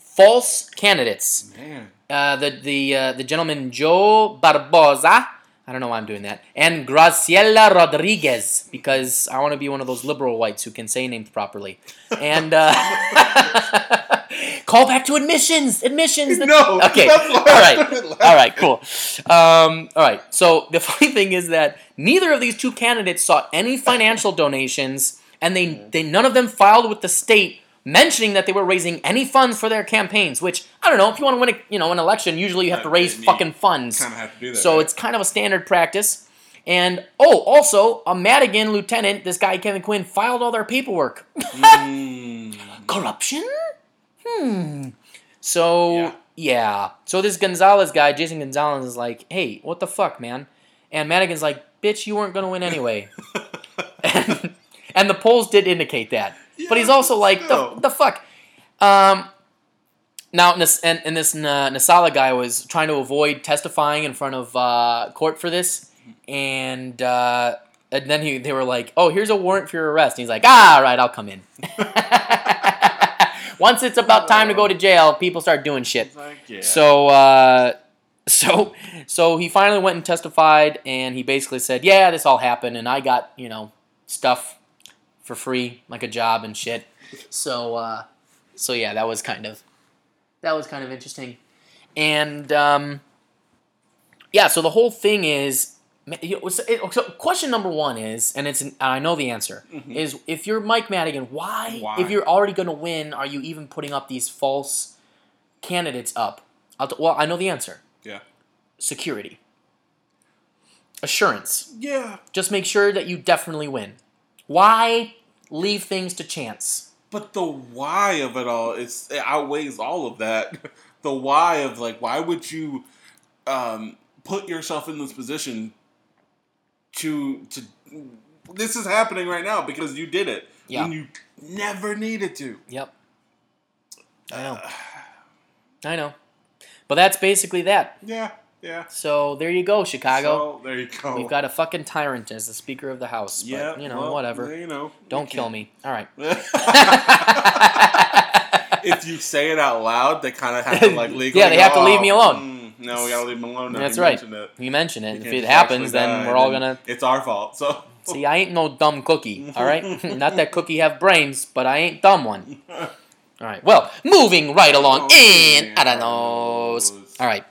false candidates. Man. Uh, the the uh, the gentleman Joe Barboza. I don't know why I'm doing that. And Graciela Rodriguez, because I want to be one of those liberal whites who can say names properly. And uh, call back to admissions. Admissions. No, Okay. All right. All right. Cool. Um, all right. So the funny thing is that neither of these two candidates sought any financial donations, and they they none of them filed with the state mentioning that they were raising any funds for their campaigns. Which I don't know. If you want to win, a, you know, an election, usually you have to raise fucking funds. Kind of have to do that. So right? it's kind of a standard practice. And oh, also a Madigan lieutenant, this guy Kevin Quinn, filed all their paperwork. Mm. Corruption? Hmm. So Yeah. yeah. So this Gonzalez guy, Jason Gonzalez, is like, hey, what the fuck, man? And Madigan's like, bitch, you weren't gonna win anyway. and, and the polls did indicate that. But he's also like, the, the fuck. Um, now, and, and this Nasala guy was trying to avoid testifying in front of uh, court for this, and uh, and then he they were like, "Oh, here's a warrant for your arrest." And he's like, "Ah, all right, I'll come in." Once it's about time to go to jail, people start doing shit. Like, yeah. So, uh, so, so he finally went and testified, and he basically said, "Yeah, this all happened, and I got you know stuff for free, like a job and shit." So, uh, so yeah, that was kind of that was kind of interesting, and um, yeah, so the whole thing is. So so question number one is, and it's, and I know the answer, is if you're Mike Madigan, why, Mm-hmm. Why? if you're already going to win, are you even putting up these false candidates up? I'll t- well, I know the answer. yeah. Security. Assurance. Yeah. Just make sure that you definitely win. Why leave things to chance? But the why of it all is it outweighs all of that. The why of like why would you um, put yourself in this position to to this is happening right now because you did it Yeah. when you never needed to. Yep. I know. I know. But that's basically that. Yeah, yeah. So there you go, Chicago. So there you go. We've got a fucking tyrant as the Speaker of the House. yeah, But, you know, well, whatever. You know, Don't kill me. All right. if you say it out loud, they kind of have to like legally. Yeah, they go, have to leave "Oh, me alone." mm, no, we gotta leave them alone. now That's you right. mentioned It. You mention it. You If it happens, then we're all gonna It's our fault. So see. I ain't no dumb cookie. All right, not that cookie have brains, but I ain't dumb one. All right. Well, moving right along Oh, in I don't know. All right.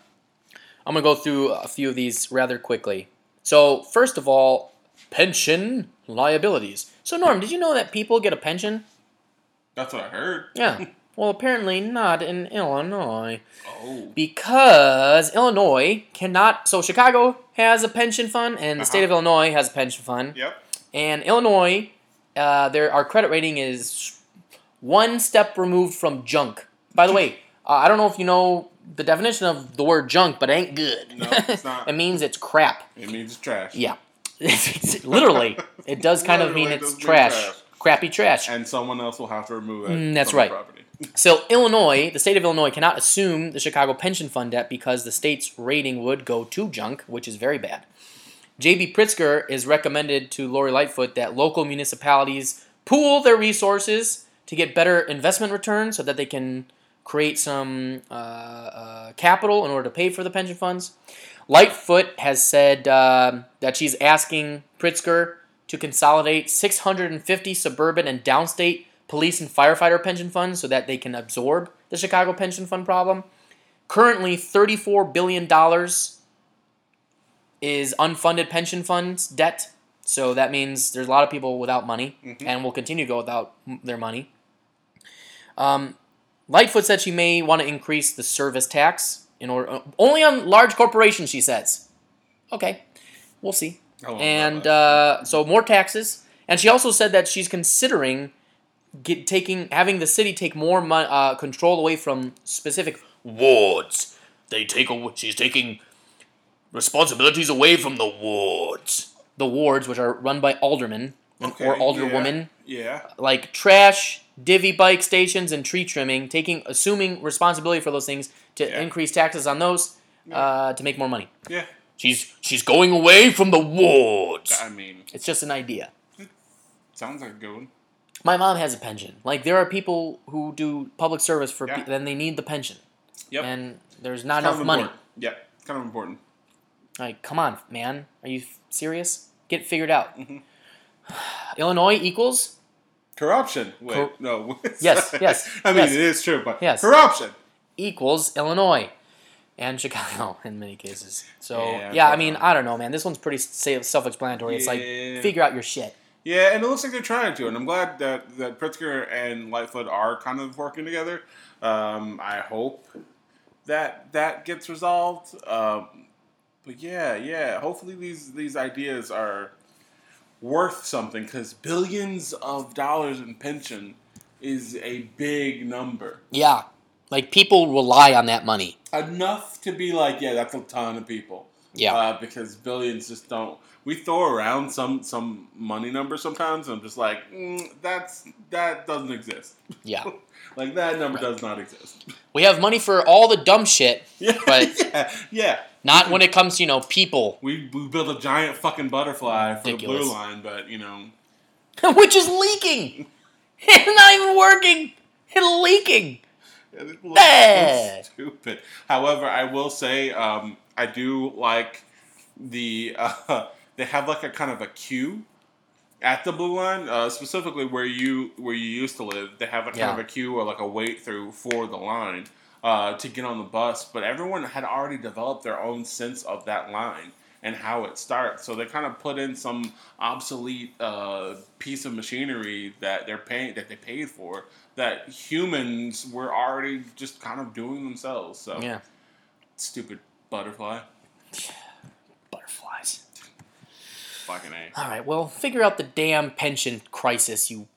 I'm gonna go through a few of these rather quickly. So first of all, pension liabilities. So Norm, did you know that people get a pension? That's what I heard. Yeah. Well, apparently not in Illinois. Oh, because Illinois cannot. So Chicago has a pension fund, and the state of Illinois has a pension fund. yep. And Illinois, uh, their our credit rating is one step removed from junk. By the way, uh, I don't know if you know the definition of the word junk, but it ain't good. No, it's not. it means it's crap. It means it's trash. Yeah, literally, it does kind of mean it's trash. trash. crappy trash. And someone else will have to remove it. Mm, that's right. Property. So Illinois, the state of Illinois cannot assume the Chicago pension fund debt because the state's rating would go to junk, which is very bad. JB Pritzker is recommended to Lori Lightfoot that local municipalities pool their resources to get better investment returns so that they can create some uh, uh, capital in order to pay for the pension funds. Lightfoot has said um that she's asking Pritzker to consolidate 650 suburban and downstate police and firefighter pension funds so that they can absorb the Chicago pension fund problem. Currently, $34 billion is unfunded pension funds debt. So that means there's a lot of people without money and will continue to go without their money. Um, Lightfoot said she may want to increase the service tax in order only on large corporations. She says, "Okay, we'll see." And uh, so more taxes. And she also said that she's considering get, taking having the city take more uh, control away from specific wards. They take a, she's taking responsibilities away from the wards. The wards, which are run by aldermen Okay, or alderwomen, Yeah. like trash, divvy bike stations, and tree trimming, taking assuming responsibility for those things to Yeah. increase taxes on those uh, to make more money. Yeah. She's she's going away from the wards. I mean, It's just an idea. sounds like a good one. My mom has a pension. Like there are people who do public service for, Yeah. pe- then they need the pension, Yep. and there's not enough money. important. Yeah. It's kind of important. Like, come on, man. Are you serious? Get it figured out. Mhm. Illinois equals Corruption. Wait, Cor- no. Yes, yes, I mean, yes. it is true, but Yes. corruption. equals Illinois and Chicago in many cases. So Yeah, yeah, I mean, I don't know, man. This one's pretty self-explanatory. It's like figure out your shit. Yeah, and it looks like they're trying to, and I'm glad that that Pritzker and Lightfoot are kind of working together. Um, I hope that that gets resolved. Um, but yeah, yeah, hopefully these these ideas are worth something because billions of dollars in pension is a big number. Yeah, like people rely on that money. Enough to be like, yeah, that's a ton of people. Yeah, uh, because billions just don't. We throw around some some money number sometimes, and I'm just like, mm, that's that doesn't exist. yeah. Like that number Right. does not exist. We have money for all the dumb shit, Yeah, But- yeah, yeah. Not when it comes to you know people, We we built a giant fucking butterfly for the blue line, but you know, which is leaking. It's not even working. It's leaking. it looks so stupid. However, I will say, um, I do like the uh, they have like a kind of a queue at the blue line, uh, specifically where you where you used to live. They have a kind Yeah. of a queue or like a wait through for the line uh, to get on the bus. But everyone had already developed their own sense of that line and how it starts. So they kind of put in some obsolete uh, piece of machinery that they're paying that they paid for that humans were already just kind of doing themselves. So Yeah, stupid butterfly, butterflies. fucking a. All right, well, figure out the damn pension crisis, you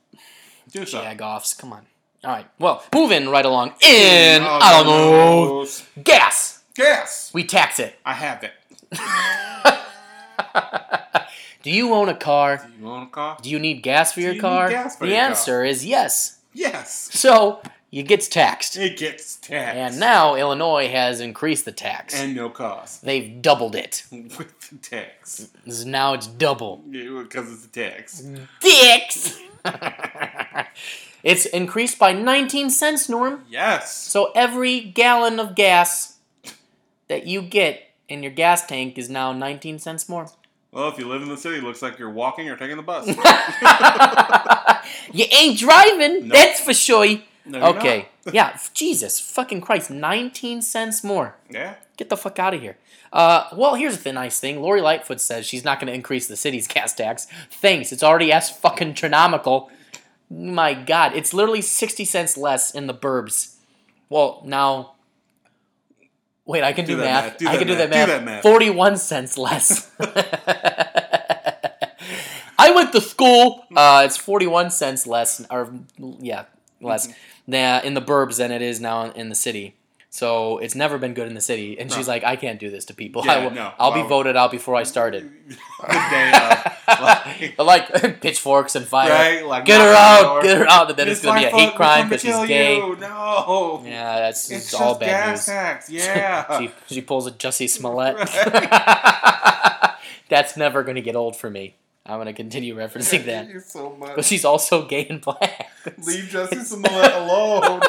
Do so. jagoffs. Come on. All right, well, moving right along. In Oh, I don't know gas. Gas. We tax it. I have it. Do you own a car? Do you want a car? Do you need gas for your you need car? gas for the your car? answer is yes. Yes. So you gets taxed. It gets taxed. And now Illinois has increased the tax. and no cost They've doubled it. with the tax. Now it's double. Because it's a tax. Dicks! it's increased by 19 cents, Norm. Yes. So every gallon of gas that you get in your gas tank is now 19 cents more. Well, if you live in the city, it looks like you're walking or taking the bus. you ain't driving, No. that's for sure. No, Okay. yeah, Jesus fucking Christ, 19 cents more. Yeah. Get the fuck out of here. Uh, well, here's the nice thing. Lori Lightfoot says she's not going to increase the city's gas tax. Thanks. It's already as fucking trinomical. My God, it's literally 60 cents less in the burbs. Well, now. Wait, I can do, Do math. math. Do I that can do math. that Do math. that math. 41 cents less. I went to school. Uh, it's 41 cents less, or yeah, less Mm-hmm. than in the burbs than it is now in the city. So it's never been good in the city. And she's like, I can't do this to people. Yeah, I will, no. I'll be voted out before I started. of. Uh, like, like pitchforks and fire. right? Like, Get her knock on the out! Get her out! And then it's Miss gonna be a hate crime because she's gay. you. No. Yeah, that's It's it's just all bad gas news. Yeah. She, she pulls a Jussie Smollett. That's never going to get old for me. I'm going to continue referencing that. So But she's also gay and black. Leave Jussie Smollett alone.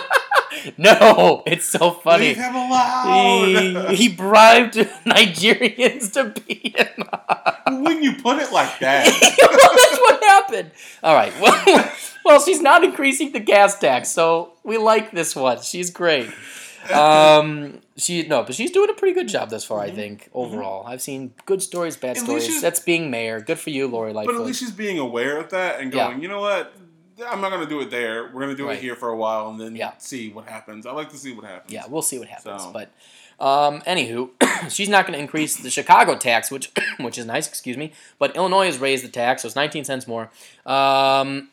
no, it's so funny. Leave him alone. He, he bribed Nigerians to beat him up. when you put it like that. well, that's what happened. All right. Well, well, she's not increasing the gas tax, so we like this one. She's great. Um, she no, but she's doing a pretty good job thus far. I think overall, I've seen good stories, bad At stories. That's being mayor. Good for you, Lori But at least she's being aware of that and Yeah. going, you know what? I'm not going to do it there. We're going to do Right. it here for a while and then Yeah. see what happens. I like to see what happens. yeah, we'll see what happens. So- But um, anywho, she's not going to increase the Chicago tax, which which is nice. Excuse me, but Illinois has raised the tax, so it's 19 cents more. Um,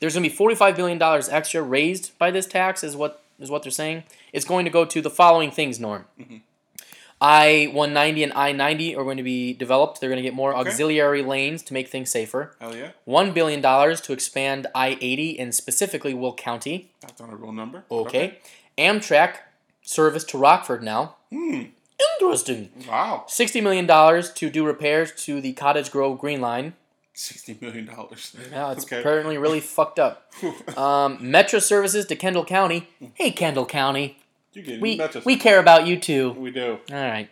there's going to be 45 billion dollars extra raised by this tax, is what is what they're saying. It's going to go to the following things, Norm. Mhm. I 190 and I 90 are going to be developed. They're going to get more Okay. auxiliary lanes to make things safer. Hell yeah. $1 billion to expand I 80 in specifically Will County. That's not a real number. Okay. Amtrak service to Rockford now. Hmm. Interesting. Wow. $60 million to do repairs to the Cottage Grove Green Line. $60 million. Yeah, it's Okay. apparently really fucked up. Um, Metra services to Kendall County. Hey, Kendall County. You get We, we care about you too. We do. All right.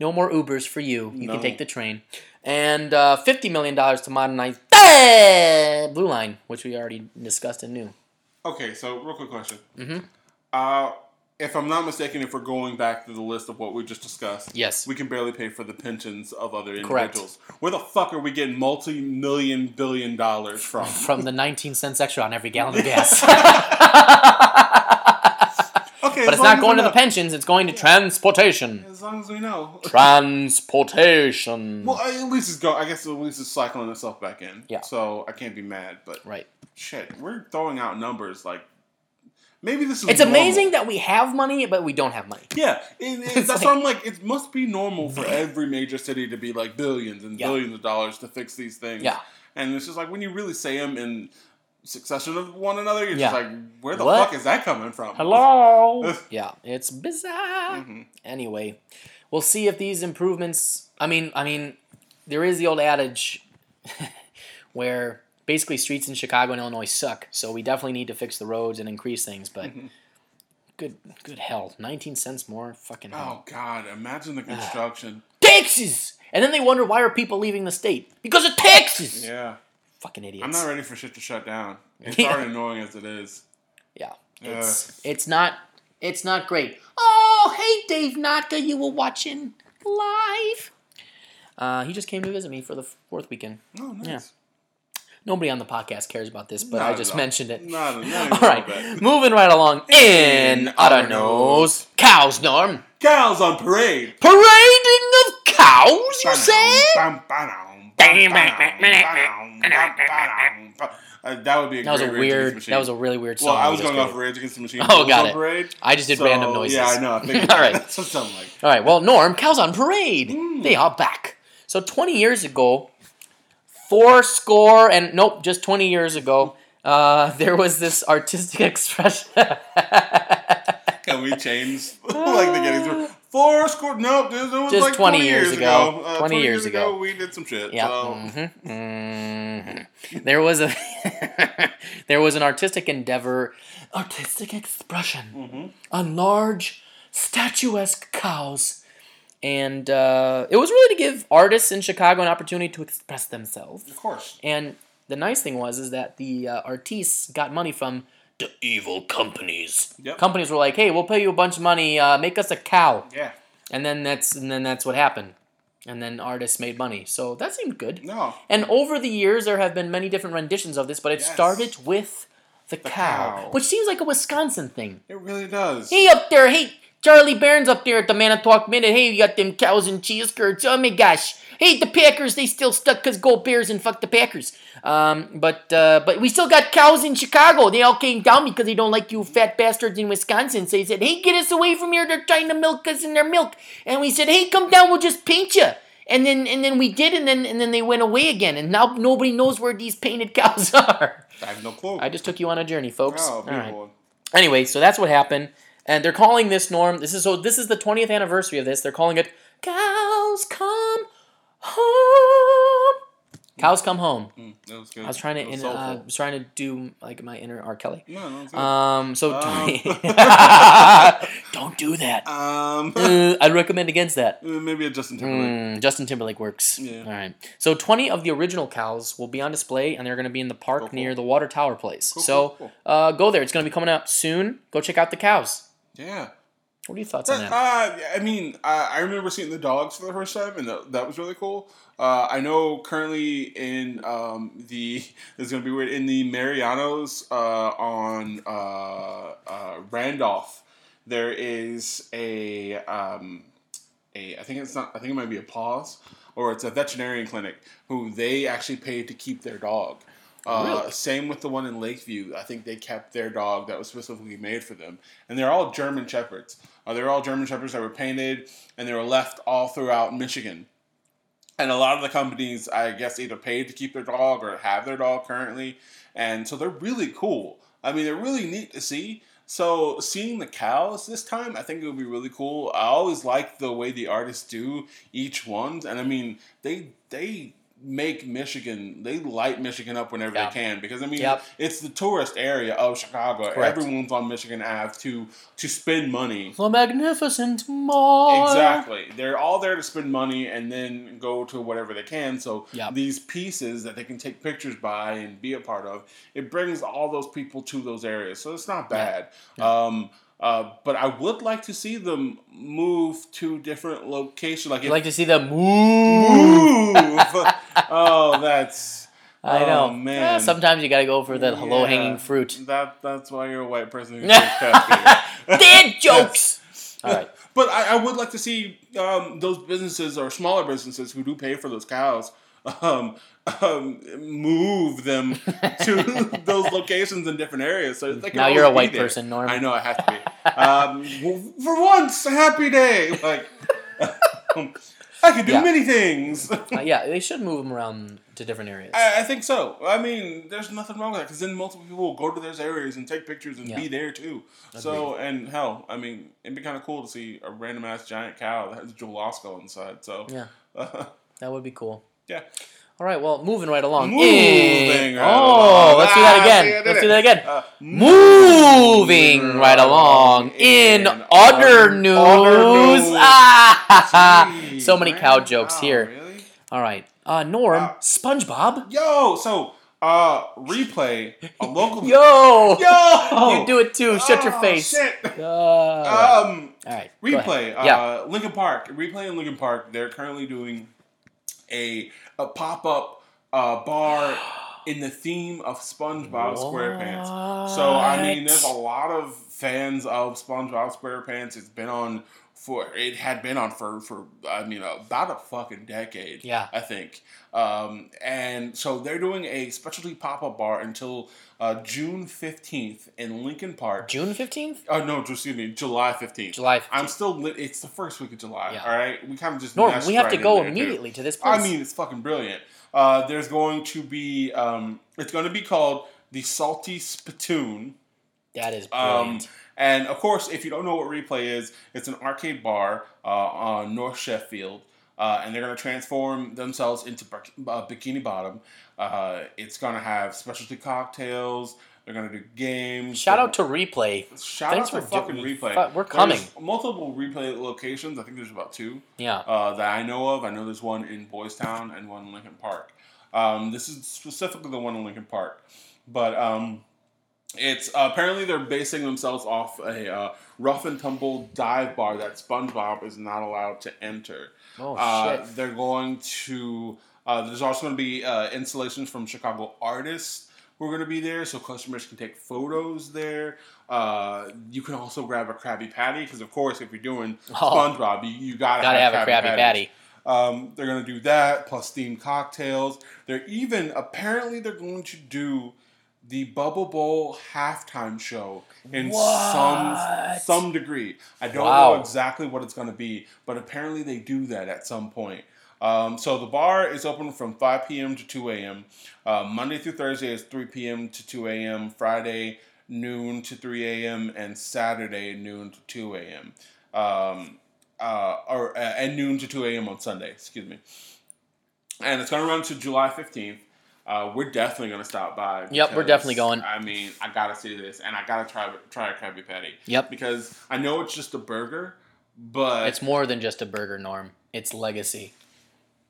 No more Ubers for you. You No. can take the train. And uh, $50 million to modernize the Blue Line, which we already discussed and knew. Okay, so real quick question. Mhm. Uh, if I'm not mistaken, if we're going back to the list of what we just discussed, Yes. we can barely pay for the pensions of other Correct. individuals. Where the fuck are we getting multi-million billion dollars from? From the 19 cents extra on every gallon of gas. Okay, but it's not going to the pensions, it's going to transportation. As long as we know. Transportation. Well, at least it's go. I guess at least it's cycling itself back in. Yeah. So I can't be mad, but right. shit, we're throwing out numbers like maybe this is. It's normal. amazing that we have money, but we don't have money. Yeah, it, it- that's like- why I'm like, it must be normal for every major city to be like billions and Yeah. billions of dollars to fix these things. Yeah. and it's just like when you really say them in succession of one another, you're Yeah. just like, where the What? fuck is that coming from? Hello. yeah, it's bizarre. Mhm. Anyway, we'll see if these improvements. I mean, I mean, there is the old adage where basically streets in Chicago and Illinois suck. So we definitely need to fix the roads and increase things. But Mhm. good, good hell, nineteen cents more, fucking hell. Oh God! Imagine the construction. Taxes, and then they wonder why are people leaving the state because of taxes. yeah, Fucking idiots. I'm not ready for shit to shut down. It's already annoying as it is. Yeah, Ugh. it's it's not it's not great. Oh, hey, Dave Naka, you were watching live. Uh, he just came to visit me for the fourth weekend. Oh, nice. Yeah. Nobody on the podcast cares about this, but Not I just all. mentioned it. Not, not All right, moving right along in Otter Nose Cows, Norm. Cows on parade. Parading of cows, you say? Uh, that would be a That was a great Rage Against the weird. That was a really weird song. Well, I was going off. Rage Against the Machine. Oh, Cows got it. Parade. I just did So, random noises. Yeah, I know. I All right. That's what it like. All right, well, Norm, Cows on Parade. Mm. They are back. So 20 years ago, four score, and nope, just 20 years ago, uh, there was this artistic expression. Can we change like the Gettysburg? Four score? Nope, this was Just like 20 20, years years ago. ago. Uh, 20 years ago. we did some shit. yeah. So. hmm hmm There was a there was an artistic endeavor, artistic expression Mhm. on large statuesque cows. And uh, it was really to give artists in Chicago an opportunity to express themselves. Of course. And the nice thing was is that the uh, artistes got money from the evil companies. Yep. Companies were like, "Hey, we'll pay you a bunch of money. Uh, make us a cow." Yeah. And then that's and then that's what happened. And then artists made money. So that seemed good. No. And over the years, there have been many different renditions of this, but it Yes. started with the, cow, cow. which seems like a Wisconsin thing. It really does. Hey, up there, hey, Charlie Berens up there at the Manitowoc Minute. Hey, you got them cows and cheese curds. Oh my gosh. Hey, the Packers, they still stuck because go Bears and fuck the Packers. Um, but uh, but we still got cows in Chicago. They all came down because they don't like you fat bastards in Wisconsin. So they said, hey, get us away from here. They're trying to milk us in their milk. And we said, hey, come down. We'll just paint you. And then and then we did, and then and then they went away again. And now nobody knows where these painted cows are. I have no clue. I just took you on a journey, folks. oh, All right beautiful. anyway, so that's what happened, and they're calling this Norm. This is so. This is the twentieth anniversary of this. They're calling it "Cows Come Home." Cows come home. Mm, that was good. I was trying to, That was in, uh, soulful. was trying to do like my inner R. Kelly. no, no, it's good. Um, so Um. don't do that. Um, Uh, I'd recommend against that. maybe a Justin Timberlake. Mm, Justin Timberlake works. Yeah. All right. So 20 of the original cows will be on display, and they're going to be in the park Cool, cool. near the Water Tower place. Cool, so cool, cool. Uh, go there. It's going to be coming out soon. Go check out the cows. Yeah. What are your thoughts on Uh, that? I mean, I, I remember seeing the dogs for the first time, and that, that was really cool. Uh, I know currently in um, the this is gonna be weird in the Mariano's uh, on uh, uh, Randolph. There is a um, a I think it's not I think it might be a pause or it's a veterinarian clinic who they actually paid to keep their dog. Uh, Really? Same with the one in Lakeview. I think they kept their dog that was specifically made for them, and they're all German shepherds. Uh, they're all German shepherds that were painted, and they were left all throughout Michigan. And a lot of the companies, I guess, either paid to keep their dog or have their dog currently, and so they're really cool. I mean, they're really neat to see. So seeing the cows this time, I think it would be really cool. I always like the way the artists do each one, and I mean, they they make Michigan. They light Michigan up whenever Yeah. they can because I mean Yep. it's the tourist area of Chicago. Correct. Everyone's on Michigan Ave to to spend money. The magnificent mall. Exactly. They're all there to spend money and then go to whatever they can. So Yep. these pieces that they can take pictures by and be a part of, it brings all those people to those areas. So it's not bad. Um, uh, but I would like to see them move to different locations. Like You if like to see them move? move. oh, that's. I oh, know. man. Yeah, sometimes you got to go for the low hanging fruit. That that's why you're a white person who. Dad jokes. All right. But I, I would like to see um, those businesses or smaller businesses who do pay for those cows um, um, move them to those locations in different areas. So can Now you're a white person, Norm. I know I have to be. Um, for once, happy day. Like I can do Yeah. many things. Uh, yeah, they should move them around to different areas. I, I think so. I mean, there's nothing wrong with that because then multiple people will go to those areas and take pictures and Yeah. be there too. So, and hell, I mean, it'd be kind of cool to see a random ass giant cow that has Jewel-Osco inside. So, Yeah. That would be cool. yeah. All right, well, moving right along. Moving in- right oh, along. let's do that Ah, again. did let's do that again. Uh, moving right along in other other news. news. Ah, so many man. cow jokes Wow, here. Really? All right, uh, Norm, Wow. SpongeBob. Yo, so uh, replay a local. Yo, Yo, you do it too. Shut your Oh, face. Shit. Uh. Um, All right. Replay, uh, Yeah. Lincoln Park. Replay in Lincoln Park. They're currently doing a a pop up uh, bar in the theme of SpongeBob SquarePants. So I mean, there's a lot of fans of SpongeBob SquarePants. It's been on for it had been on for for I mean about a fucking decade. Yeah. I think. Um, and so they're doing a specialty pop up bar until uh, June fifteenth in Lincoln Park. June fifteenth, Oh no, just excuse me, July fifteenth. July. 15th. I'm still lit. It's the first week of July. Yeah. All right, we kind of just Norm, we have to go there, too. immediately to this place. I mean, it's fucking brilliant. Uh, there's going to be um, it's going to be called the Salty Spittoon. that is Um, and of course, if you don't know what Replay is, it's an arcade bar uh, on North Sheffield. Uh, and they're going to transform themselves into uh, Bikini Bottom. Uh, it's going to have specialty cocktails. They're going to do games. Shout out to Replay. Shout Thanks out to for fucking replay. we're coming. There's multiple replay locations. I think there's about two Yeah. uh, that I know of. I know there's one in Boys Town and one in Lincoln Park. Um, this is specifically the one in Lincoln Park, but um, it's uh, apparently they're basing themselves off a uh, rough and tumble dive bar that SpongeBob is not allowed to enter. Oh Uh, shit. they're going to. Uh, there's also going to be uh, installations from Chicago artists who are going to be there, so customers can take photos there. Uh, you can also grab a Krabby Patty because, of course, if you're doing Oh. SpongeBob, you, you gotta, Gotta have a Krabby Patties. Patty. Um, they're going to do that plus themed cocktails. They're even apparently they're going to do the Bubble Bowl halftime show in some some degree. I don't Wow. know exactly what it's going to be, but apparently they do that at some point. Um, so the bar is open from 5 p.m. to 2 a.m. Uh, Monday through Thursday is 3 p.m. to 2 a.m. Friday noon to 3 a.m. and Saturday noon to 2 a.m. Um, uh, or uh, and noon to 2 a.m. on Sunday. Excuse me. And it's going to run to July 15th. Uh, we're definitely going to stop by. Yep, we're definitely going. I mean, I got to see this, and I got to try try a Krabby Patty. Yep. Because I know it's just a burger, but It's more than just a burger, Norm. It's legacy.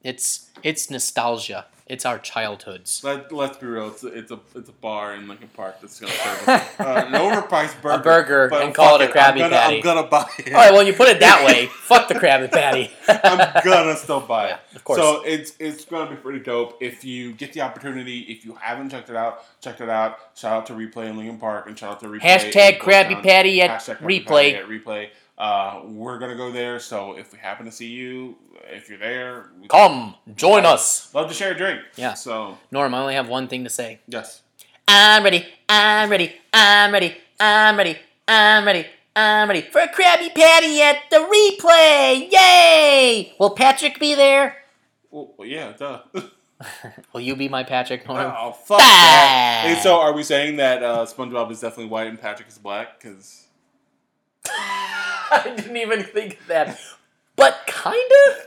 It's it's nostalgia. It's our childhoods. Let, let's be real. It's a, it's a it's a bar in Lincoln Park that's going to serve uh, an overpriced burger. a burger and call it a Krabby I'm gonna, Patty. I'm gonna buy it. All right, well, you put it that way. Fuck the Krabby Patty. I'm gonna still buy it. Yeah, of course. So it's it's gonna be pretty dope. If you get the opportunity, if you haven't checked it out, check it out. Shout out to Replay in Lincoln Park and shout out to Replay. Hashtag Krabby Patty at Hashtag Replay. Patty at Replay. Uh, we're gonna go there. So if we happen to see you, if you're there, Come, join us. Love to share a drink. Yeah. So Norm, I only have one thing to say. yes. I'm ready. I'm ready. I'm ready. I'm ready. I'm ready. I'm ready for a Krabby Patty at the replay. Yay! Will Patrick be there? Well, yeah. Duh. Will you be my Patrick, Norm? oh fuck that. Hey, so are we saying that uh, SpongeBob is definitely white and Patrick is black? Because I didn't even think of that. But kind of?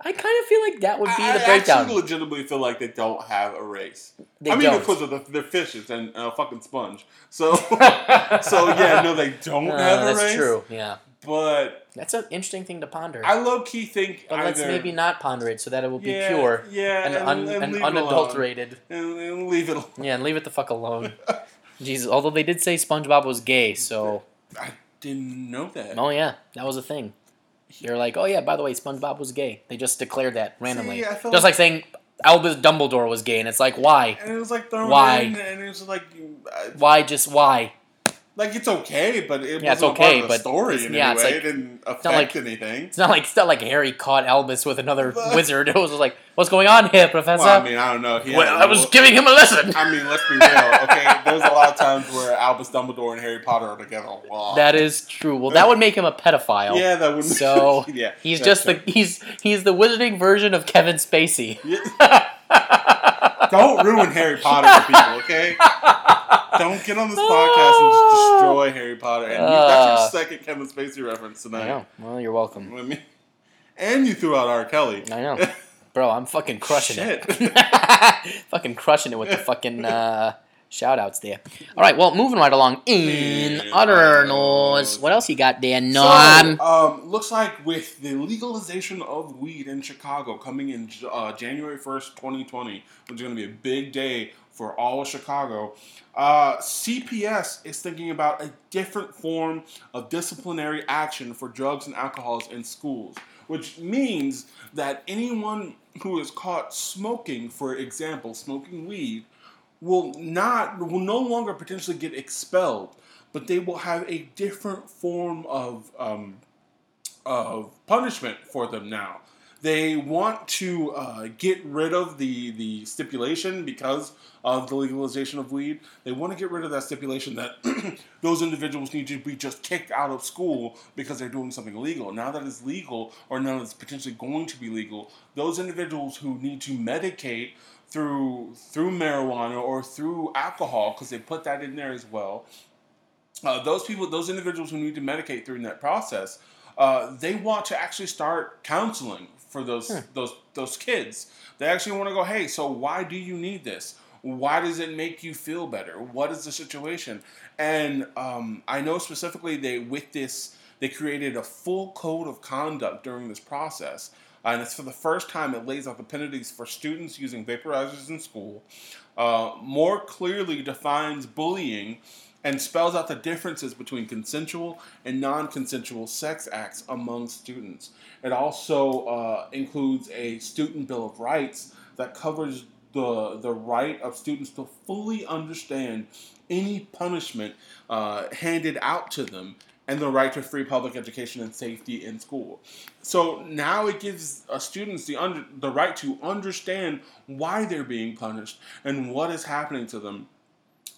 I kind of feel like that would be I the breakdown. I actually legitimately feel like they don't have a race. they I mean, don't. because of the, they're fishes and a fucking sponge. So, so yeah, no, they don't Uh, have a that's race. That's true. Yeah, But that's an interesting thing to ponder. I low key think but either let's maybe not ponder it so that it will be yeah, pure yeah, and, un, and leave it alone. unadulterated. and, and leave it. alone. Yeah, and leave it the fuck alone. Jesus, although they did say SpongeBob was gay, so I didn't know that. oh yeah, that was a thing. They're like, oh yeah, by the way, SpongeBob was gay. They just declared that randomly, See, I feel just like saying Albus Dumbledore was gay, and it's like, why? And it was like thrown Why? in, and it was like, uh, Why just why? Like it's okay, but it Yeah, it's okay, part of the but story it's- in yeah, any way. like- it didn't affect like- anything. It's not like it's not like Harry caught Albus with another wizard. It was like, what's going on here, Professor? Well, I mean, I don't know. He Well, I was little- giving him a lesson. I mean, let's be real, okay? There's a lot of times where Albus Dumbledore and Harry Potter are together a lot. That is true. Well, that would make him a pedophile. yeah, that would. So, yeah, He's just the he's he's the wizarding version of Kevin Spacey. Yeah. Don't ruin Harry Potter for people, okay? Don't get on this podcast and just destroy Harry Potter. And you, that's your second Kevin Spacey reference tonight. I know. Well, you're welcome. I mean, and you threw out R. Kelly. I know, bro. I'm fucking crushing Shit. it. fucking crushing it with the fucking uh, shout outs there. All right. Well, moving right along in other news. What else you got there, Norm? So, um, looks like with the legalization of weed in Chicago coming in uh, January 1st, 2020, which is going to be a big day for all of Chicago, uh, CPS is thinking about a different form of disciplinary action for drugs and alcohols in schools, which means that anyone who is caught smoking, for example, smoking weed, will not will no longer potentially get expelled, but they will have a different form of um, of punishment for them now. They want to uh, get rid of the the stipulation because of the legalization of weed. They want to get rid of that stipulation that those individuals need to be just kicked out of school because they're doing something illegal. Now that it's legal, or now that it's potentially going to be legal, those individuals who need to medicate through through marijuana or through alcohol because they put that in there as well. Uh, those people, those individuals who need to medicate during that process, uh, they want to actually start counseling for those those those kids. They actually want to go, hey, so why do you need this? Why does it make you feel better? What is the situation? And um, I know specifically they with this they created a full code of conduct during this process. And it's for the first time it lays out the penalties for students using vaporizers in school, uh, more clearly defines bullying, and spells out the differences between consensual and non consensual sex acts among students. It also uh, includes a student bill of rights that covers the, the right of students to fully understand any punishment uh, handed out to them and the right to free public education and safety in school. So now it gives uh, students the under, the right to understand why they're being punished and what is happening to them.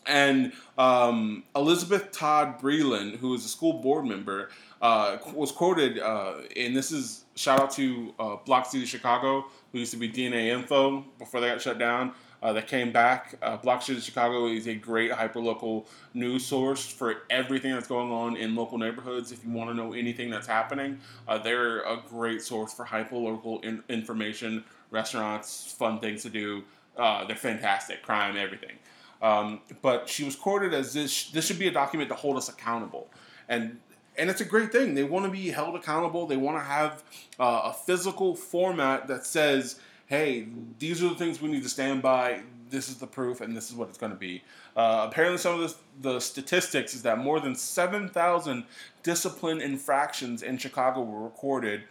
And um, Elizabeth Todd Breland, who is a school board member, uh, was quoted, uh, and this is shout out to uh, Block Club Chicago, who used to be DNA Info before they got shut down. Uh, that came back. Uh, Block Club Chicago is a great hyperlocal news source for everything that's going on in local neighborhoods. If you want to know anything that's happening, uh, they're a great source for hyperlocal in- information, restaurants, fun things to do. Uh, they're fantastic, crime, everything. Um, but she was quoted as this: "This should be a document to hold us accountable," and and it's a great thing. They want to be held accountable. They want to have uh, a physical format that says, "Hey, these are the things we need to stand by. This is the proof, and this is what it's going to be." Uh, apparently, some of the, the statistics is that more than seven thousand discipline infractions in Chicago were recorded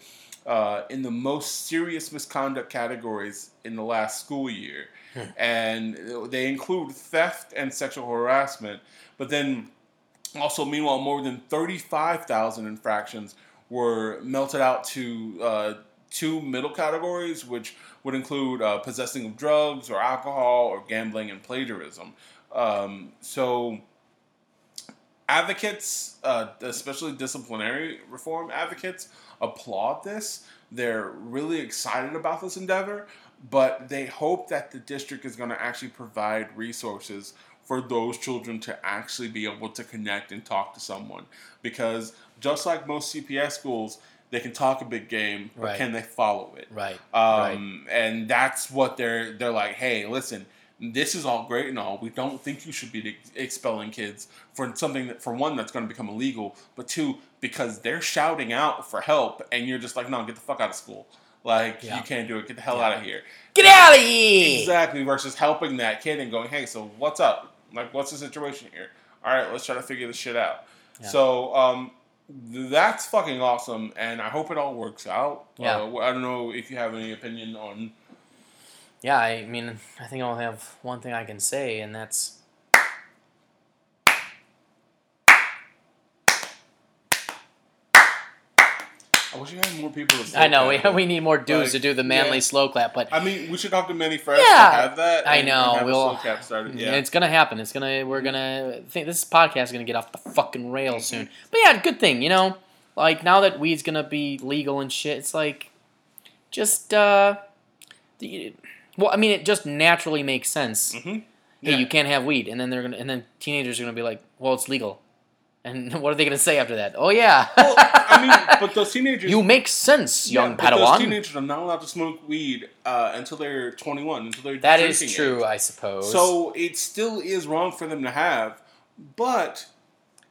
uh, in the most serious misconduct categories in the last school year. And they include theft and sexual harassment. But then also, meanwhile, more than 35,000 infractions were melted out to uh, two middle categories, which would include uh, possessing of drugs or alcohol or gambling and plagiarism. Um, so, advocates, uh, especially disciplinary reform advocates, applaud this. They're really excited about this endeavor, but they hope that the district is going to actually provide resources for those children to actually be able to connect and talk to someone. Because just like most CPS schools, they can talk a big game, but Right. can they follow it? Right. right. Um, and that's what they're they're like. Hey, listen, this is all great and all. We don't think you should be expelling kids for something that, for one, that's going to become illegal, but two, because they're shouting out for help, and you're just like, no, get the fuck out of school. Like Yeah. you can't do it. Get the hell Yeah. out of here. Get out of here! Exactly. Versus helping that kid and going, hey, so what's up? Like, what's the situation here? All right, let's try to figure this shit out. Yeah. So, um, that's fucking awesome, and I hope it all works out. Yeah. Uh, I don't know if you have any opinion on. Yeah, I mean, I think I'll have one thing I can say, and that's I wish had more people to. I know we, we need more dudes Like, to do the manly yeah. slow clap, but I mean, we should talk to Manny Fresh Yeah, to have that. I know, we'll- slow cap started. Yeah. it's gonna happen. It's gonna we're gonna think this podcast is gonna get off the fucking rails Mm-hmm. soon. But yeah, good thing, you know. Like now that weed's gonna be legal and shit, it's like just uh, the, well, I mean, it just naturally makes sense. Mhm. Hey, you can't have weed, and then they're gonna and then teenagers are gonna be like, well, it's legal, and what are they gonna say after that? Oh yeah, well, I mean, but those teenagers. you make sense, young yeah, but Those teenagers are not allowed to smoke weed uh, until they're 21, until they're That is true, age. I suppose. So it still is wrong for them to have, but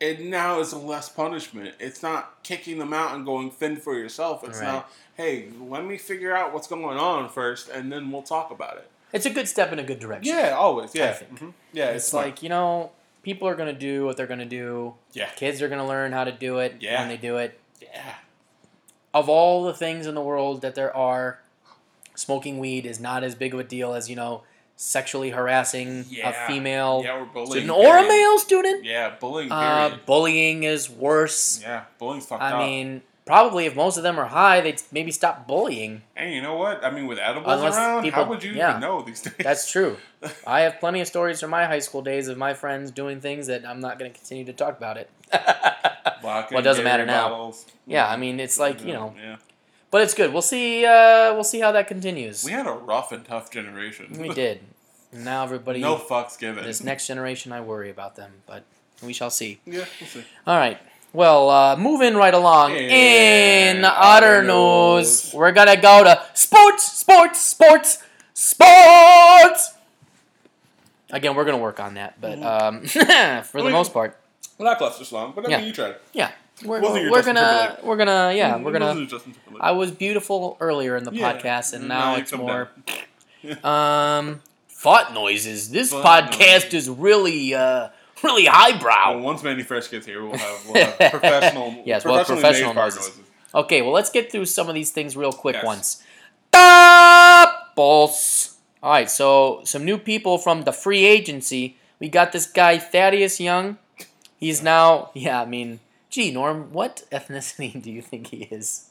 it now is a less punishment. It's not kicking them out and going fend for yourself. It's Right. now, hey, let me figure out what's going on first, and then we'll talk about it. it's a good step in a good direction. Yeah, always. Yeah. Mhm. yeah. it's, It's, like you know, people are gonna do what they're gonna do. yeah, Kids are gonna learn how to do it Yeah. when they do it. yeah. Of all the things in the world that there are, smoking weed is not as big of a deal as you know, sexually harassing Yeah. a female Yeah, we're bullying. student or a male student. Yeah, bullying. Uh, bullying is worse. yeah, bullying's fucked I up. mean, probably if most of them are high, they'd maybe stop bullying. Hey, you know what? I mean, with edibles Unless around, people- how would you yeah. even know these days? That's true. I have plenty of stories from my high school days of my friends doing things that I'm not going to continue to talk about it. Well, it doesn't matter now. bottles. Yeah, I mean, it's like you know, Yeah. but it's good. We'll see. Uh, we'll see how that continues. We had a rough and tough generation. We did. Now everybody, no fucks given. this next generation, I worry about them, but we shall see. Yeah, we'll see. All right. Well, uh, moving right along In in other news, news. we're gonna go to sports, sports, sports, sports. Again, we're gonna work on that, but um, for the mean- most part, Lackluster but I Yeah. mean, you tried. yeah, we're, your we're gonna Timberlake. we're gonna yeah Mm, we're gonna. wasn't Justin Timberlake. I was beautiful earlier in the Yeah, podcast, and now now it's more um fart noises. This podcast noises. is really uh really highbrow. Well, once Manny Fresh gets here, we'll have, we'll have professional, Yes, we'll professional fart noises. Okay, well, let's get through some of these things real quick Yes. once. Uh, Doubles. All right, so some new people from the free agency. We got this guy Thaddeus Young. He's now, yeah, I mean, gee, Norm, what ethnicity do you think he is?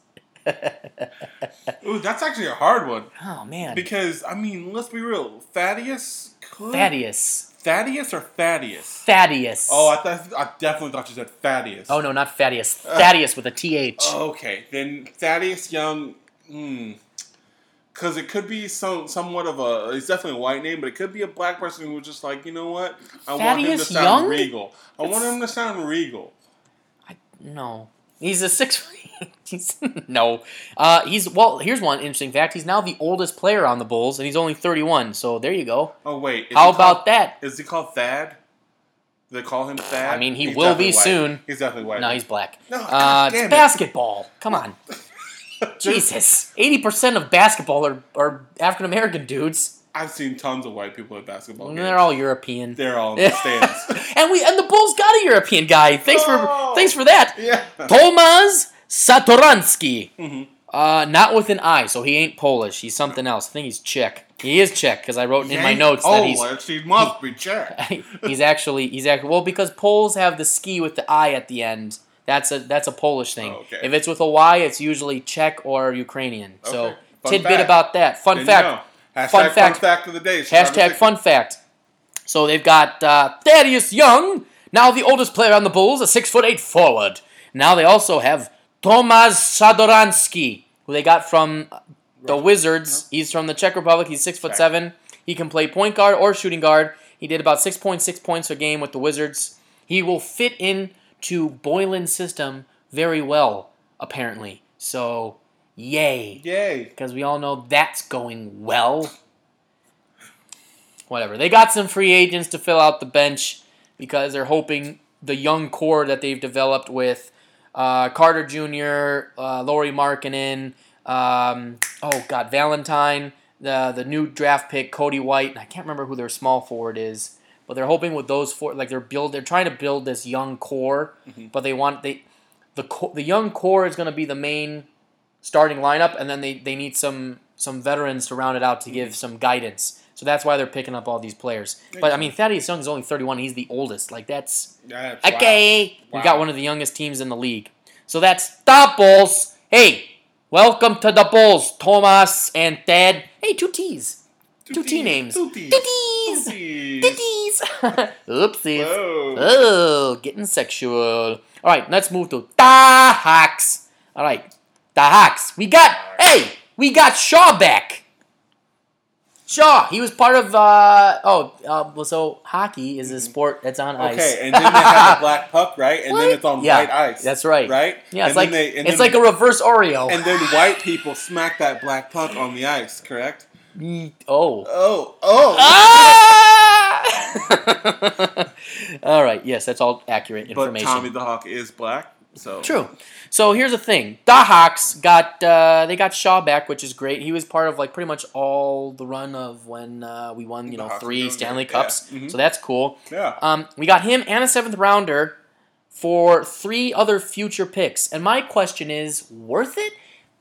Ooh, that's actually a hard one oh man, because I mean, let's be real. Thaddeus, could Thaddeus, Thaddeus or Thaddeus? Thaddeus. Oh, I, th- I definitely thought you said Thaddeus. oh no, not Thaddeus. Thaddeus with a th. Okay, then Thaddeus Young, hmm. Because it could be some somewhat of a, it's definitely a white name, but it could be a black person who was just like, you know what? I want him to Thaddeus sound Young? regal. I want him to sound regal. No, he's a six. he's, no, uh, he's well. Here's one interesting fact. He's now the oldest player on the Bulls, and he's only 31. So there you go. Oh, wait. How about called, that? Is he called Thad? They call him Thad? I mean, he He's will be white. soon. He's definitely white. No, he's black. No, uh, it's it. basketball. Come on, Jesus. 80 percent of basketball are, are African American dudes. I've seen tons of white people at basketball And games. they're all European. They're all in the stands. and we and the Bulls got a European guy. Thanks Oh. for thanks for that. yeah. Tomasz Satoransky. Mhm. Uh, not with an I, so he ain't Polish. He's something else. I think he's Czech. He is Czech because I wrote in my notes that he's well, she must be Czech. he's actually he's actually well because Poles have the ski with the I at the end. That's a that's a Polish thing. Oh, okay. If it's with a Y, it's usually Czech or Ukrainian. So Fun tidbit fact. about that. Fun Didn't fact. know. Hashtag Fun fact. fact. of the day. Hashtag fun fact. So they've got uh, Thaddeus Young, now the oldest player on the Bulls, a six foot eight forward. Now they also have Tomasz Satoransky, who they got from the Wizards. He's from the Czech Republic. He's six foot seven. He can play point guard or shooting guard. He did about six point six points a game with the Wizards. He will fit in to Boylen's system very well, apparently. So, yay. Yay! Because we all know that's going well. Whatever. They got some free agents to fill out the bench because they're hoping the young core that they've developed with uh, Carter Jr., uh, Lauri Markkanen, um, oh God, Valentine, the the new draft pick Coby White, and I can't remember who their small forward is, but they're hoping with those four, like they're build, they're trying to build this young core, Mhm. but they want they the co- the young core is going to be the main starting lineup, and then they, they need some some veterans to round it out to give some guidance. So that's why they're picking up all these players. But I mean, Thaddeus Young is only 31. He's the oldest. Like that's That's wow. okay. We Wow. got one of the youngest teams in the league. So that's the Bulls. Hey, welcome to the Bulls, Thomas and Thad. Hey, two T's. Two T names. Two T's. Two T's. Two T's. Two T's. Oopsies. Whoa. Oh, getting sexual. All right, let's move to the Hawks. All right, the Hawks. We got, hey, we got Shaw back. Shaw, he was part of, uh, oh, uh, well, so hockey is a sport that's on ice. Okay, and then they have a black puck, right? And then it's on Yeah, white ice. that's right. Right? Yeah, it's like they- and it's then- like a reverse Oreo. And then white people smack that black puck on the ice, correct? oh. Oh, oh. Ah! all right. Yes, that's all accurate information. but information. Tommy the Hawk is black, so True. So here's the thing: the Hawks got uh, they got Shaw back, which is great. He was part of like pretty much all the run of when uh, we won, you know, three Stanley yeah. Cups. Mhm. So that's cool. Yeah. Um, we got him and a seventh rounder for three other future picks. And my question is, worth it?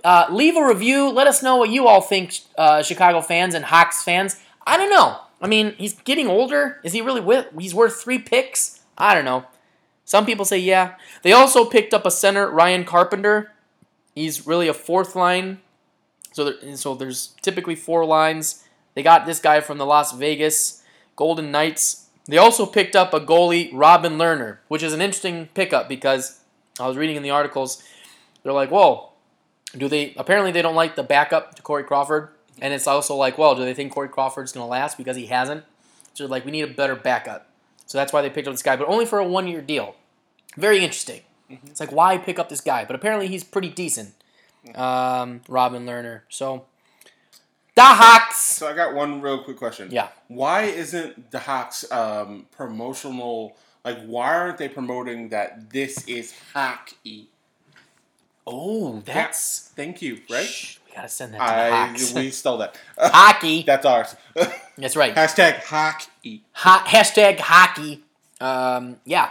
Uh, leave a review. Let us know what you all think, uh, Chicago fans and Hawks fans. I don't know. I mean, he's getting older. Is he really with? He's worth three picks. I don't know. Some people say yeah. They also picked up a center, Ryan Carpenter. He's really a fourth line. So, there, so there's typically four lines. They got this guy from the Las Vegas Golden Knights. They also picked up a goalie, Robin Lehner, which is an interesting pickup because I was reading in the articles. They're like, whoa, do they? Apparently, they don't like the backup to Corey Crawford, and it's also like, well, do they think Corey Crawford's going to last because he hasn't? So like, we need a better backup. So that's why they picked up this guy, but only for a one-year deal. Very interesting. It's like, why pick up this guy? But apparently, he's pretty decent. Um, Robin Lehner. So the Hawks. So I got one real quick question. Yeah. Why isn't the Hawks um, promotional? Like, why aren't they promoting that this is hockey? Oh, that's Thank you. Right? Gotta send that to the I Hawks. we stole that. hockey. That's ours. That's right. Hashtag hockey. Ho- hashtag hockey. Um, yeah.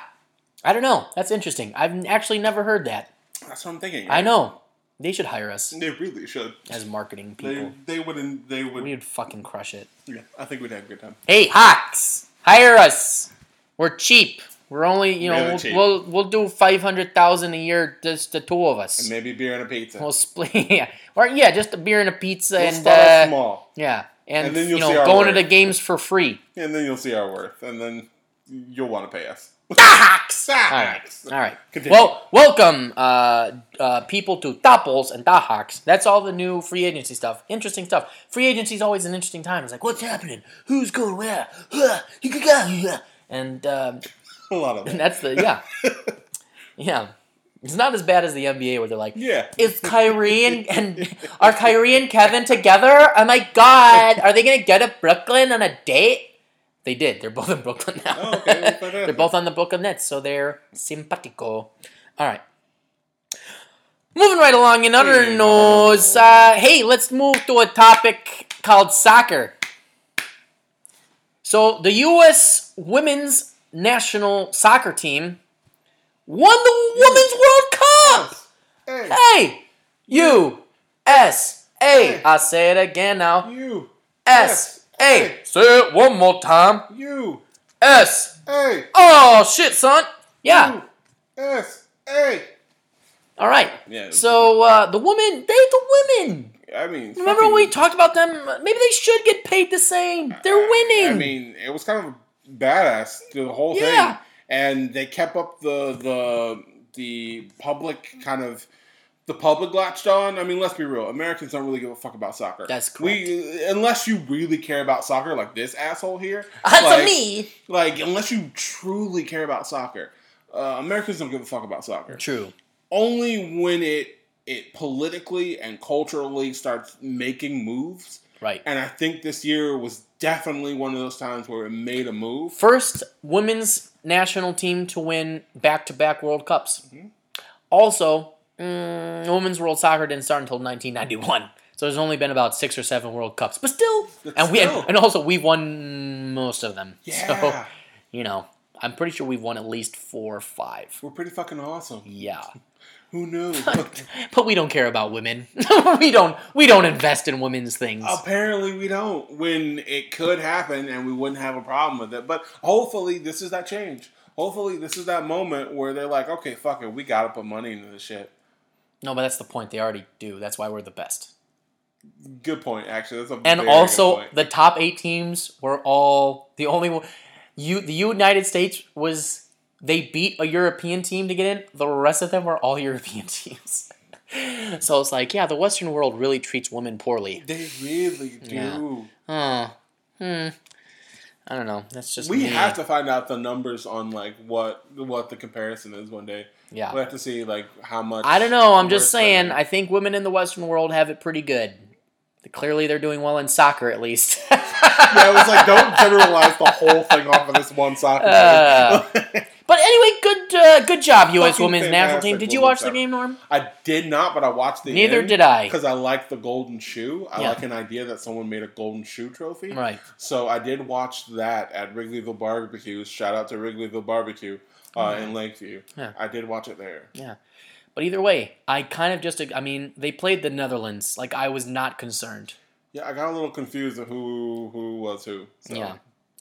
I don't know. That's interesting. I've actually never heard that. That's what I'm thinking. I know. They should hire us They really should. as marketing They people. they wouldn't. They would. We would fucking crush it. yeah, I think we'd have a good time. Hey, Hawks, hire us. We're cheap. We're only, you know, Really we'll, we'll we'll do five hundred thousand a year, just the two of us. And maybe beer and a pizza. We'll split, yeah, or yeah, just a beer and a pizza, We'll and uh, small, yeah, and, And then you you'll see know, our going to the games for free. and then you'll see our worth, and then you'll want to pay us. Hawks. All right. All right. Continue. Well, welcome, uh, uh, people to Topples and Da Hawks. That's all the new free agency stuff. Interesting stuff. Free agency is always an interesting time. It's like, what's happening? Who's going where? Huh, you could go, yeah. And um, a lot of it. that's the yeah, yeah. It's not as bad as the NBA where they're like, yeah. is Kyrie and, and are Kyrie and Kevin together? Oh my god, are they gonna go to Brooklyn on a date? They did. They're both in Brooklyn now. Oh, okay, they're both on the Brooklyn Nets, so they're simpatico. All right. Moving right along in other Hey, news, uh, hey, let's move to a topic called soccer. So the U.S. women's national soccer team won the Women's World Cup. Hey, Hey, U S A. Hey. I say it again now. U S A. S A. Say it one more time. U S A. Oh shit, son. Yeah. you, S, A. All right. Yeah. So uh, the women, they the women. I mean, Remember when we talked about them? Maybe they should get paid the same. They're winning. I mean, it was kind of badass the whole Yeah. thing, and they kept up the the the public kind of the public latched on. I mean, let's be real. Americans don't really give a fuck about soccer. That's We unless you really care about soccer, like this asshole here. That's like, me. Like unless you truly care about soccer, uh, Americans don't give a fuck about soccer. True. Only when it it politically and culturally starts making moves. Right. And I think this year was definitely one of those times where it made a move. First women's national team to win back to back World Cups. Also, mm, women's World Soccer didn't start until 1991. So there's only been about six or seven World Cups, but still, But and we still. and also we've won most of them. Yeah. So you know, I'm pretty sure we've won at least four or five. We're pretty fucking awesome. Yeah, Who knew? but we don't care about women. we don't. We don't invest in women's things. Apparently, we don't. When it could happen, and we wouldn't have a problem with it. But hopefully, this is that change. Hopefully, this is that moment where they're like, "Okay, fuck it, we gotta put money into this shit." no, but that's the point. They already do. That's why we're the best. Good point. Actually, that's a And also, the top eight teams were all the only one. You, the United States was they beat a European team to get in. The rest of them were all European teams. so it's like, yeah, the Western world really treats women poorly. they really do. Yeah. Huh. Hmm. I don't know. That's just We me. have to find out the numbers on like what what the comparison is one day. Yeah. We have to see like how much. I don't know. I'm just saying. I think women in the Western world have it pretty good. Clearly, they're doing well in soccer, at least. yeah, it was like don't generalize the whole thing off of this one soccer Uh. But anyway, good uh, good job, U.S. Fucking Women's National Team. fantastic Did you women's watch the game, Norm? I did not, but I watched the Neither did I. because I like the golden shoe. I Yeah. like an idea that someone made a golden shoe trophy. Right. So I did watch that at Wrigleyville Barbecue. Shout out to Wrigleyville Barbecue uh, in Lakeview. Yeah. I did watch it there. Yeah. But either way, I kind of just, I mean, they played the Netherlands. Like, I was not concerned. Yeah, I got a little confused of who who was who. So. Yeah.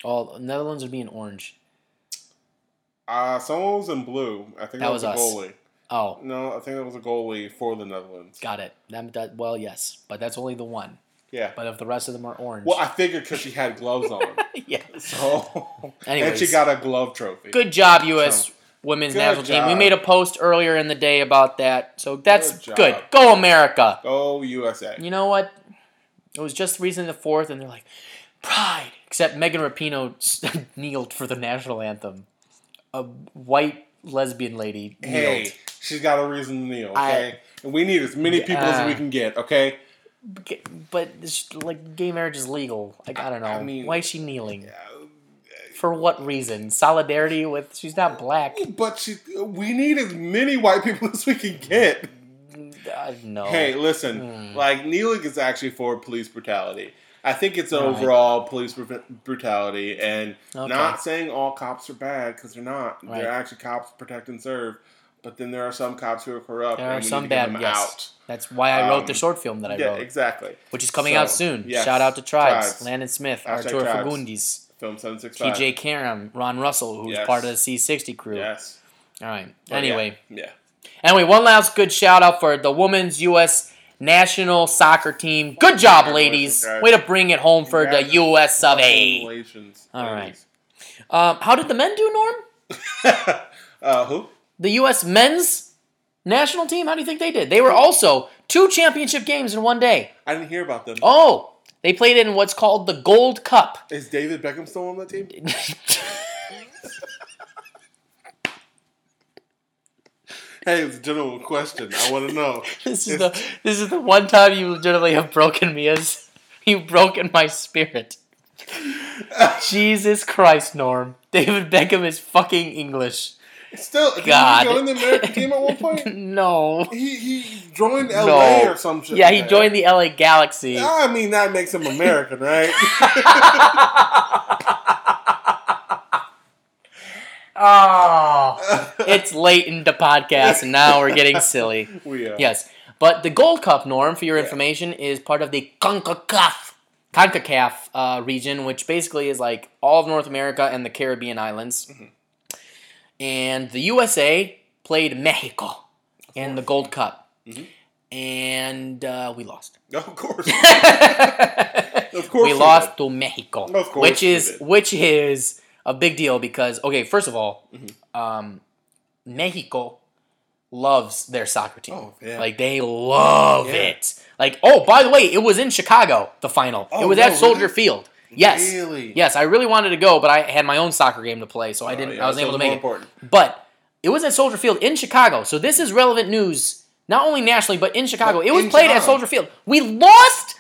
All Netherlands would be in orange. Uh, someone was in blue. I think that, That was, was a goalie. Oh, No, I think that was a goalie for the Netherlands. got it. That, that, well, yes, but that's only the one. Yeah. But if the rest of them are orange. Well, I figured because she had gloves on. yeah. So, and Anyways. she got a glove trophy. Good job, U.S. So, Women's National Team. We made a post earlier in the day about that. So that's Good good. Go, America. Go USA. You know what? It was just recently the fourth, and they're like, pride. Except Megan Rapinoe kneeled for the national anthem. A white lesbian lady kneeled. Hey, she's got a reason to kneel, I- okay? and we need as many people as Uh, we can get, okay? But like gay marriage is legal. Like I don't know. I mean- Why is she kneeling? For what reason? Solidarity with? She's not black. But she, we need as many white people as we can get. Uh, no. Hey, listen, Hmm. like kneeling is actually for police brutality. I think it's Right. overall police bru- brutality, and Okay. not saying all cops are bad because they're not. Right. They're actually cops protect and serve. But then there are some cops who are corrupt, There and are some need to get bad. Yes. out. That's why I wrote the Um, short film that I yeah, wrote, exactly. which is coming So, out soon. yes. Shout out to Tribes, Tribes. Landon Smith, Hashtag Arturo. Fagundes, Film seven six five. TJ Karam, Ron Russell, who's Yes. part of the Chi 60 crew. Yes. All right. But anyway, Yeah. anyway, one last good shout out for the women's U.S. national soccer team. Good job, ladies. Way to bring it home for the U.S. of A. Congratulations, All. Um, how did the men do, Norm? uh, who? The U.S. men's national team. How do you think they did? They were also two championship games in one day. I didn't hear about them. Oh, they played in what's called the Gold Cup. Is David Beckham still on that team? Hey, it's a general question. I want to know. This is the this is the one time you legitimately have broken me as you've broken my spirit. Jesus Christ, Norm. David Beckham is fucking English. Still, did God. he join the American team at one point? no. He he joined LA No. or some shit. Yeah, he joined the LA Galaxy. I mean, that makes him American, right? Oh, it's late in the podcast, and now we're getting silly. we uh, Yes, but the Gold Cup, Norm, for your Yeah. information, is part of the CONCACAF, CONCACAF uh, region, which basically is like all of North America and the Caribbean islands. Mm-hmm. And the USA played Mexico in the Gold Cup, Mhm. and uh, we lost. of course, we of course, we lost to Mexico, Of course which is did. which is a big deal because okay, first of all, Mhm. um, Mexico loves their soccer team. Oh, yeah. Like they love Yeah. it. Like oh, by the way, it was in Chicago. The final. Oh, it was no, at Soldier really? Field. Yes. Really? Yes, I really wanted to go, but I had my own soccer game to play, so I Oh, didn't. yeah, I was able to make it. important. But it was at Soldier Field in Chicago, so this is relevant news Not only nationally, but in Chicago. But it was played at Soldier Field. We lost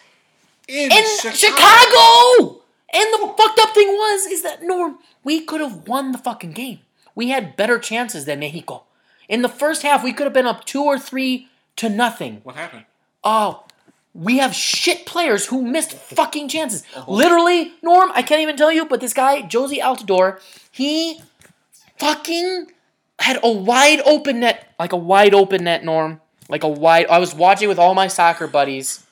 In, in Chicago. And the fucked up thing was is that Norm, we could have won the fucking game. We had better chances than Mexico. In the first half, we could have been up two or three to nothing. What happened? Oh, we have shit players who missed fucking chances. Literally, Norm, I can't even tell you, but this guy, Jozy Altidore, he fucking had a wide open net, like a wide open net, Norm. Like a wide. I was watching with all my soccer buddies.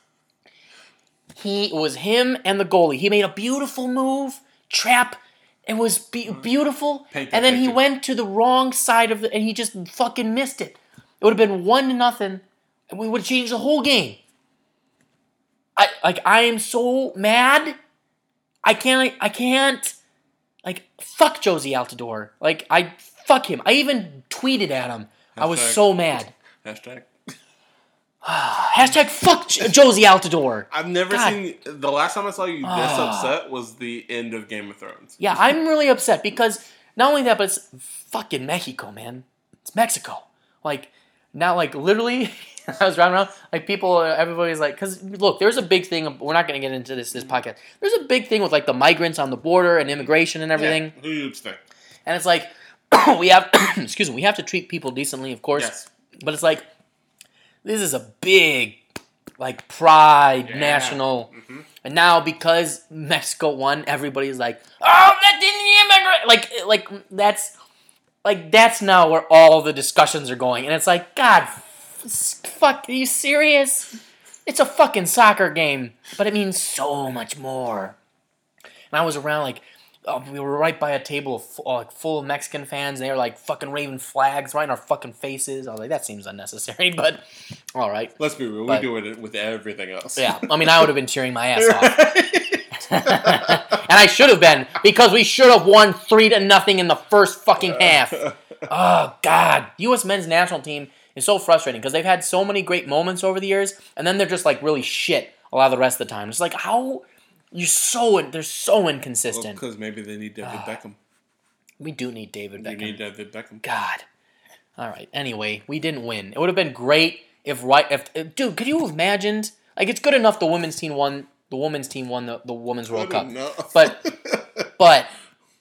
He it was him and the goalie. He made a beautiful move, trap. It was be- beautiful, Paint that and then he picture. went to the wrong side of the, and he just fucking missed it. It would have been one to nothing, and we would have changed the whole game. I like I am so mad. I can't. I can't. Like fuck Jozy Altidore. Like I fuck him. I even tweeted at him. I was so mad. Hashtag. Hashtag fuck J- Jozy Altidore. I've never God. seen the last time I saw you this Ah. upset was the end of Game of Thrones. Yeah, I'm really upset because not only that, but it's fucking Mexico, man. It's Mexico. Like now, like literally, I was driving around. Like people, everybody's like, because look, there's a big thing. We're not going to get into this this podcast. There's a big thing with like the migrants on the border and immigration and everything. Yeah, huge thing. And it's like we have, excuse me, we have to treat people decently, of course. Yes. But it's like this is a big, like pride Yeah. national. Mhm. And now because Mexico won, everybody's like, "Oh, that didn't immigrant!" Like, like that's, like that's now where all the discussions are going, and it's like, God, f- fuck, are you serious? It's a fucking soccer game, but it means so much more. And I was around like. Uh, we were right by a table of, uh, full of Mexican fans. And they were like fucking waving flags right in our fucking faces. I was like, that seems unnecessary, but all right. Let's be real. But- we do it with everything else. Yeah, I mean, I would have been cheering my ass off. and I should have been because we should have won three to nothing in the first fucking half. Oh God, U.S. men's national team is so frustrating because they've had so many great moments over the years, and then they're just like really shit a lot of the rest of the time. It's like how you're so they're so inconsistent. Because maybe they need David ah. Beckham. we do need David You Beckham. need David Beckham. God. All right. Anyway, we didn't win. It would have been great if right if, if- dude, could you have imagined? Like it's good enough the women's team won the women's team won the, the women's World Cup. But but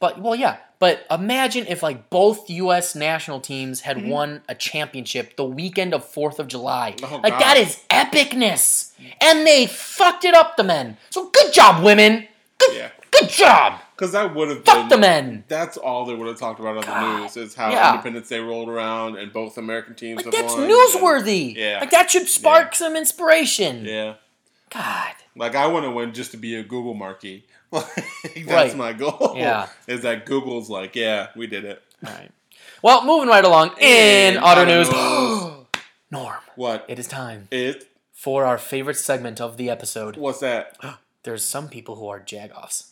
but well yeah, but imagine if like both US national teams had mm-hmm. won a championship the weekend of 4th of July. Oh, like God. that is epicness. And they fucked it up the men. So good job women. Good yeah, good job. because that would have Fuck been the men. That's all they would have talked about on the news is how Yeah. Independence Day rolled around and both American teams Like that's won. newsworthy. Yeah. Like that should spark some inspiration. Yeah, God. like I want to win just to be a Google marquee. Like, that's Right. my goal. Yeah. is that Google's like, yeah, we did it. All right. Well, moving right along in, other news. news. Norm, What? it is time It? for our favorite segment of the episode. What's that? There's some people who are jagoffs.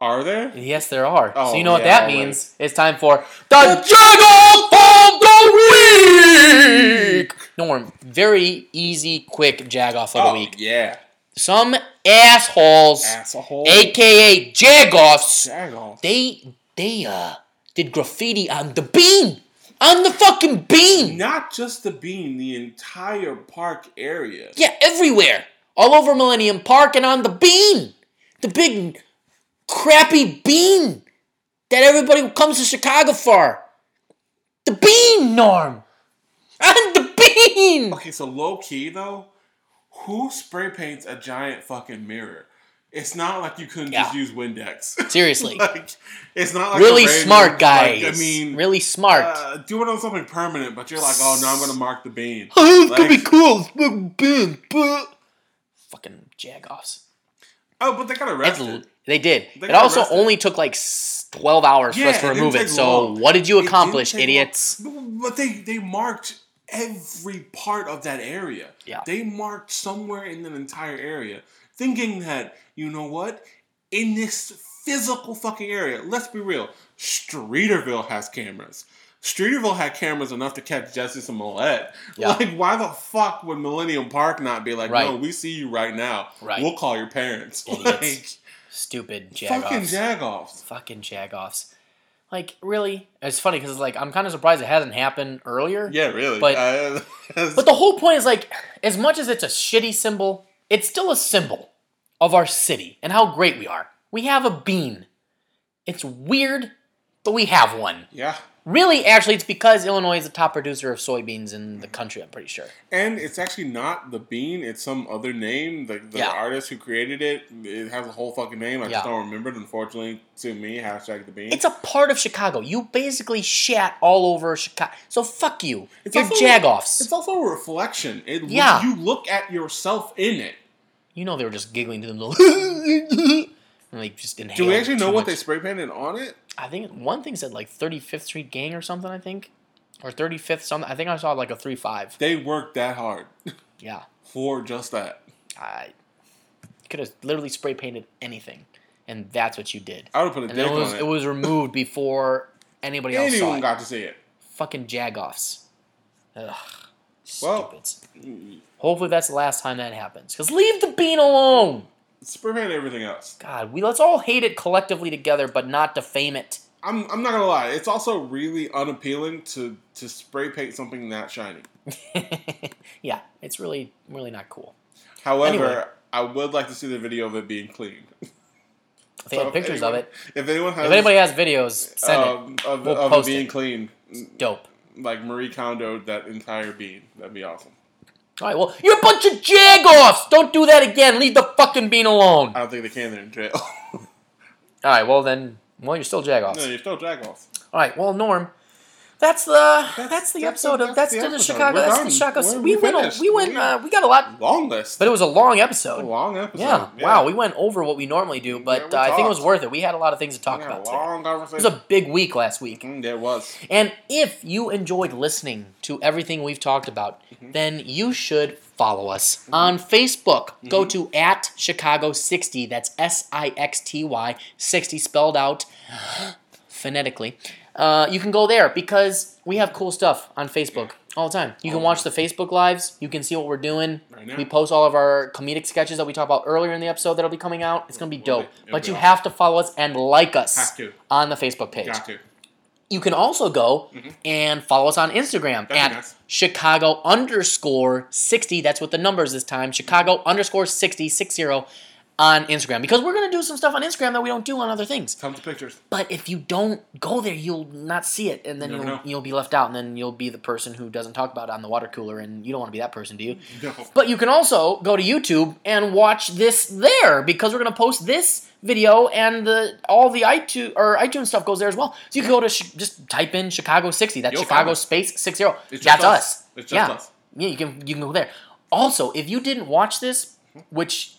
Are there? Yes, there are. so Oh, you know what that always. means? It's time for the jagoff of the week. Norm, very easy, quick jagoff of Oh the week. yeah, Some assholes, asshole. aka jagoffs, Jagoff. they they uh did graffiti on the bean, on the fucking bean. Not just the bean, the entire park area. Yeah, everywhere. All over Millennium Park and on the bean. The big crappy bean that everybody comes to Chicago for. The bean, Norm. On the bean. Okay, so low key though, who spray paints a giant fucking mirror? It's not like you couldn't just use Windex. Seriously. like, it's not like really smart guys. Like, I mean, really smart. uh, do it on something permanent, but you're like, oh no, I'm gonna mark the bean. oh, it's gonna be cool. Bean. Fucking jagoffs. Oh, but they got arrested. They did. They it also arrested. only took like 12 hours for us to remove it. So, long. what did you It accomplish, long. idiots? But they they marked every part of that area. Yeah. They marked somewhere in that entire area, thinking that you know what, in this physical fucking area. Let's be real. Streeterville has cameras. Streeterville had cameras enough to catch Jussie Smollett. Yeah. Like, why the fuck would Millennium Park not be like, Right. no, we see you right now. Right. We'll call your parents. Idiots. Like, Stupid jagoffs. fucking jagoffs. Fucking jagoffs. Like really, it's funny because it's like I'm kind of surprised it hasn't happened earlier. Yeah, really. But- Uh, But the whole point is like, as much as it's a shitty symbol, it's still a symbol of our city and how great we are. We have a bean. It's weird, but we have one. yeah. Really, actually, it's because Illinois is the top producer of soybeans in the mm-hmm. country. I'm pretty sure. And it's actually not the bean; it's some other name. The, the Yeah. artist who created it, it has a whole fucking name. I Yeah. just don't remember it. Unfortunately, to me, hashtag the bean. It's a part of Chicago. You basically shat all over Chicago. So fuck you. It's You're jagoffs. It's also a reflection. It, Yeah. You look at yourself in it. You know they were just giggling to themselves. like just inhaled Do we actually know too what they spray painted on it? I think one thing said like 35th Street Gang or something. I think, or 35th something. I think I saw like a three five. They worked that hard Yeah, for just that. I could have literally spray painted anything, and that's what you did. I would have put a And dick it was on it it. was removed before anybody else saw Anyone it. got to see it. Fucking jagoffs. Ugh, Well- stupids. Mm. Hopefully that's the last time that happens. Cause leave the bean alone. Spray paint everything else. God, we let's all hate it collectively together, but not defame it. I'm, I'm not gonna lie. It's also really unappealing to to spray paint something that shiny. yeah, it's really really not cool. However, Anyway. I would like to see the video of it being cleaned. If they have pictures of it, If anyone has, if anybody has videos, send it. um, of, We'll of post it being it. clean, Dope. like Marie Kondo, that entire bean, that'd be awesome. All right, well, you're a bunch of jagoffs. Don't do that again. Leave the fucking bean alone. I don't think they can. They're in jail. All right, well then, well you're still jagoffs. no, you're still jagoffs. All right, well Norm, that's the that's, the that's episode the- of that's that's, the episode. Chicago. We're That's done. the Chicago. We're- we we went we went We- uh, we got a lot, Long list. but it was a long a episode. long episode. Yeah. Wow, we went over what we normally do, but Yeah, uh, I think it was worth it. We had a lot of things to talk a about today. long It was a big week last week. Mm, there was. And if you enjoyed listening to everything we've talked about, Mm-hmm. then you should follow us on Facebook. Go to at Chicago60. That's S I X T Y 60 spelled out phonetically. Uh, you can go there because we have cool stuff on Facebook all the time. You can watch the Facebook lives. You can see what we're doing. Right. We post all of our comedic sketches that we talked about earlier in the episode that'll be coming out. It's gonna be dope. It'll But be you awesome. have to follow us and like us on the Facebook page. Got to. You can also go Mhm. and follow us on Instagram That'd at nice. Chicago underscore 60. That's what the numbers this time. Chicago underscore 60, 60 on Instagram. Because we're going to do some stuff on Instagram that we don't do on other things. Tons of pictures. But if you don't go there, you'll not see it. And then You never you'll, you'll be left out. And then you'll be the person who doesn't talk about it on the water cooler. And you don't want to be that person, do you? No. But you can also go to YouTube and watch this there because we're going to post this video and the all the iTunes or iTunes stuff goes there as well. So you can go to sh- just type in Chicago 60. That's You'll Chicago space 60. It's just That's us. us. It's just yeah. us. Yeah, you can you can go there. Also, if you didn't watch this, mm-hmm. which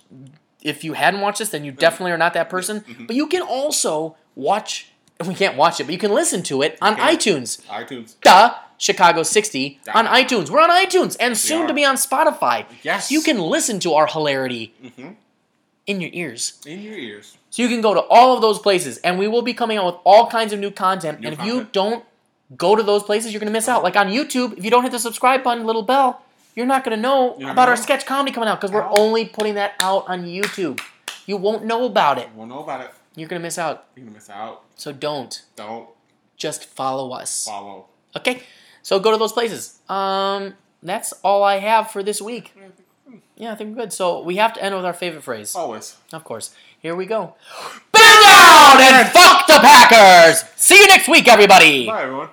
if you hadn't watched this, then you definitely are not that person. Mm-hmm. But you can also watch. We can't watch it, but you can listen to it on can. iTunes. iTunes. Duh, Chicago 60 Duh. on iTunes. We're on iTunes and soon to be on Spotify. Yes. You can listen to our hilarity hmm in your ears. In your ears. So you can go to all of those places, and we will be coming out with all kinds of new content. New and if you don't go to those places, you're going to miss out. Like on YouTube, if you don't hit the subscribe button, little bell, you're not going to know about our sketch comedy coming out because we're only putting that out on YouTube. You won't know about it. We'll know about it. You're going to miss out. You're gonna miss out. So don't. Don't Just follow us. follow. Okay? So go to those places. Um, that's all I have for this week. Yeah, I think we're good. So we have to end with our favorite phrase. Always. Of course. Here we go. Bear down and fuck the Packers! See you next week, everybody! Bye, everyone.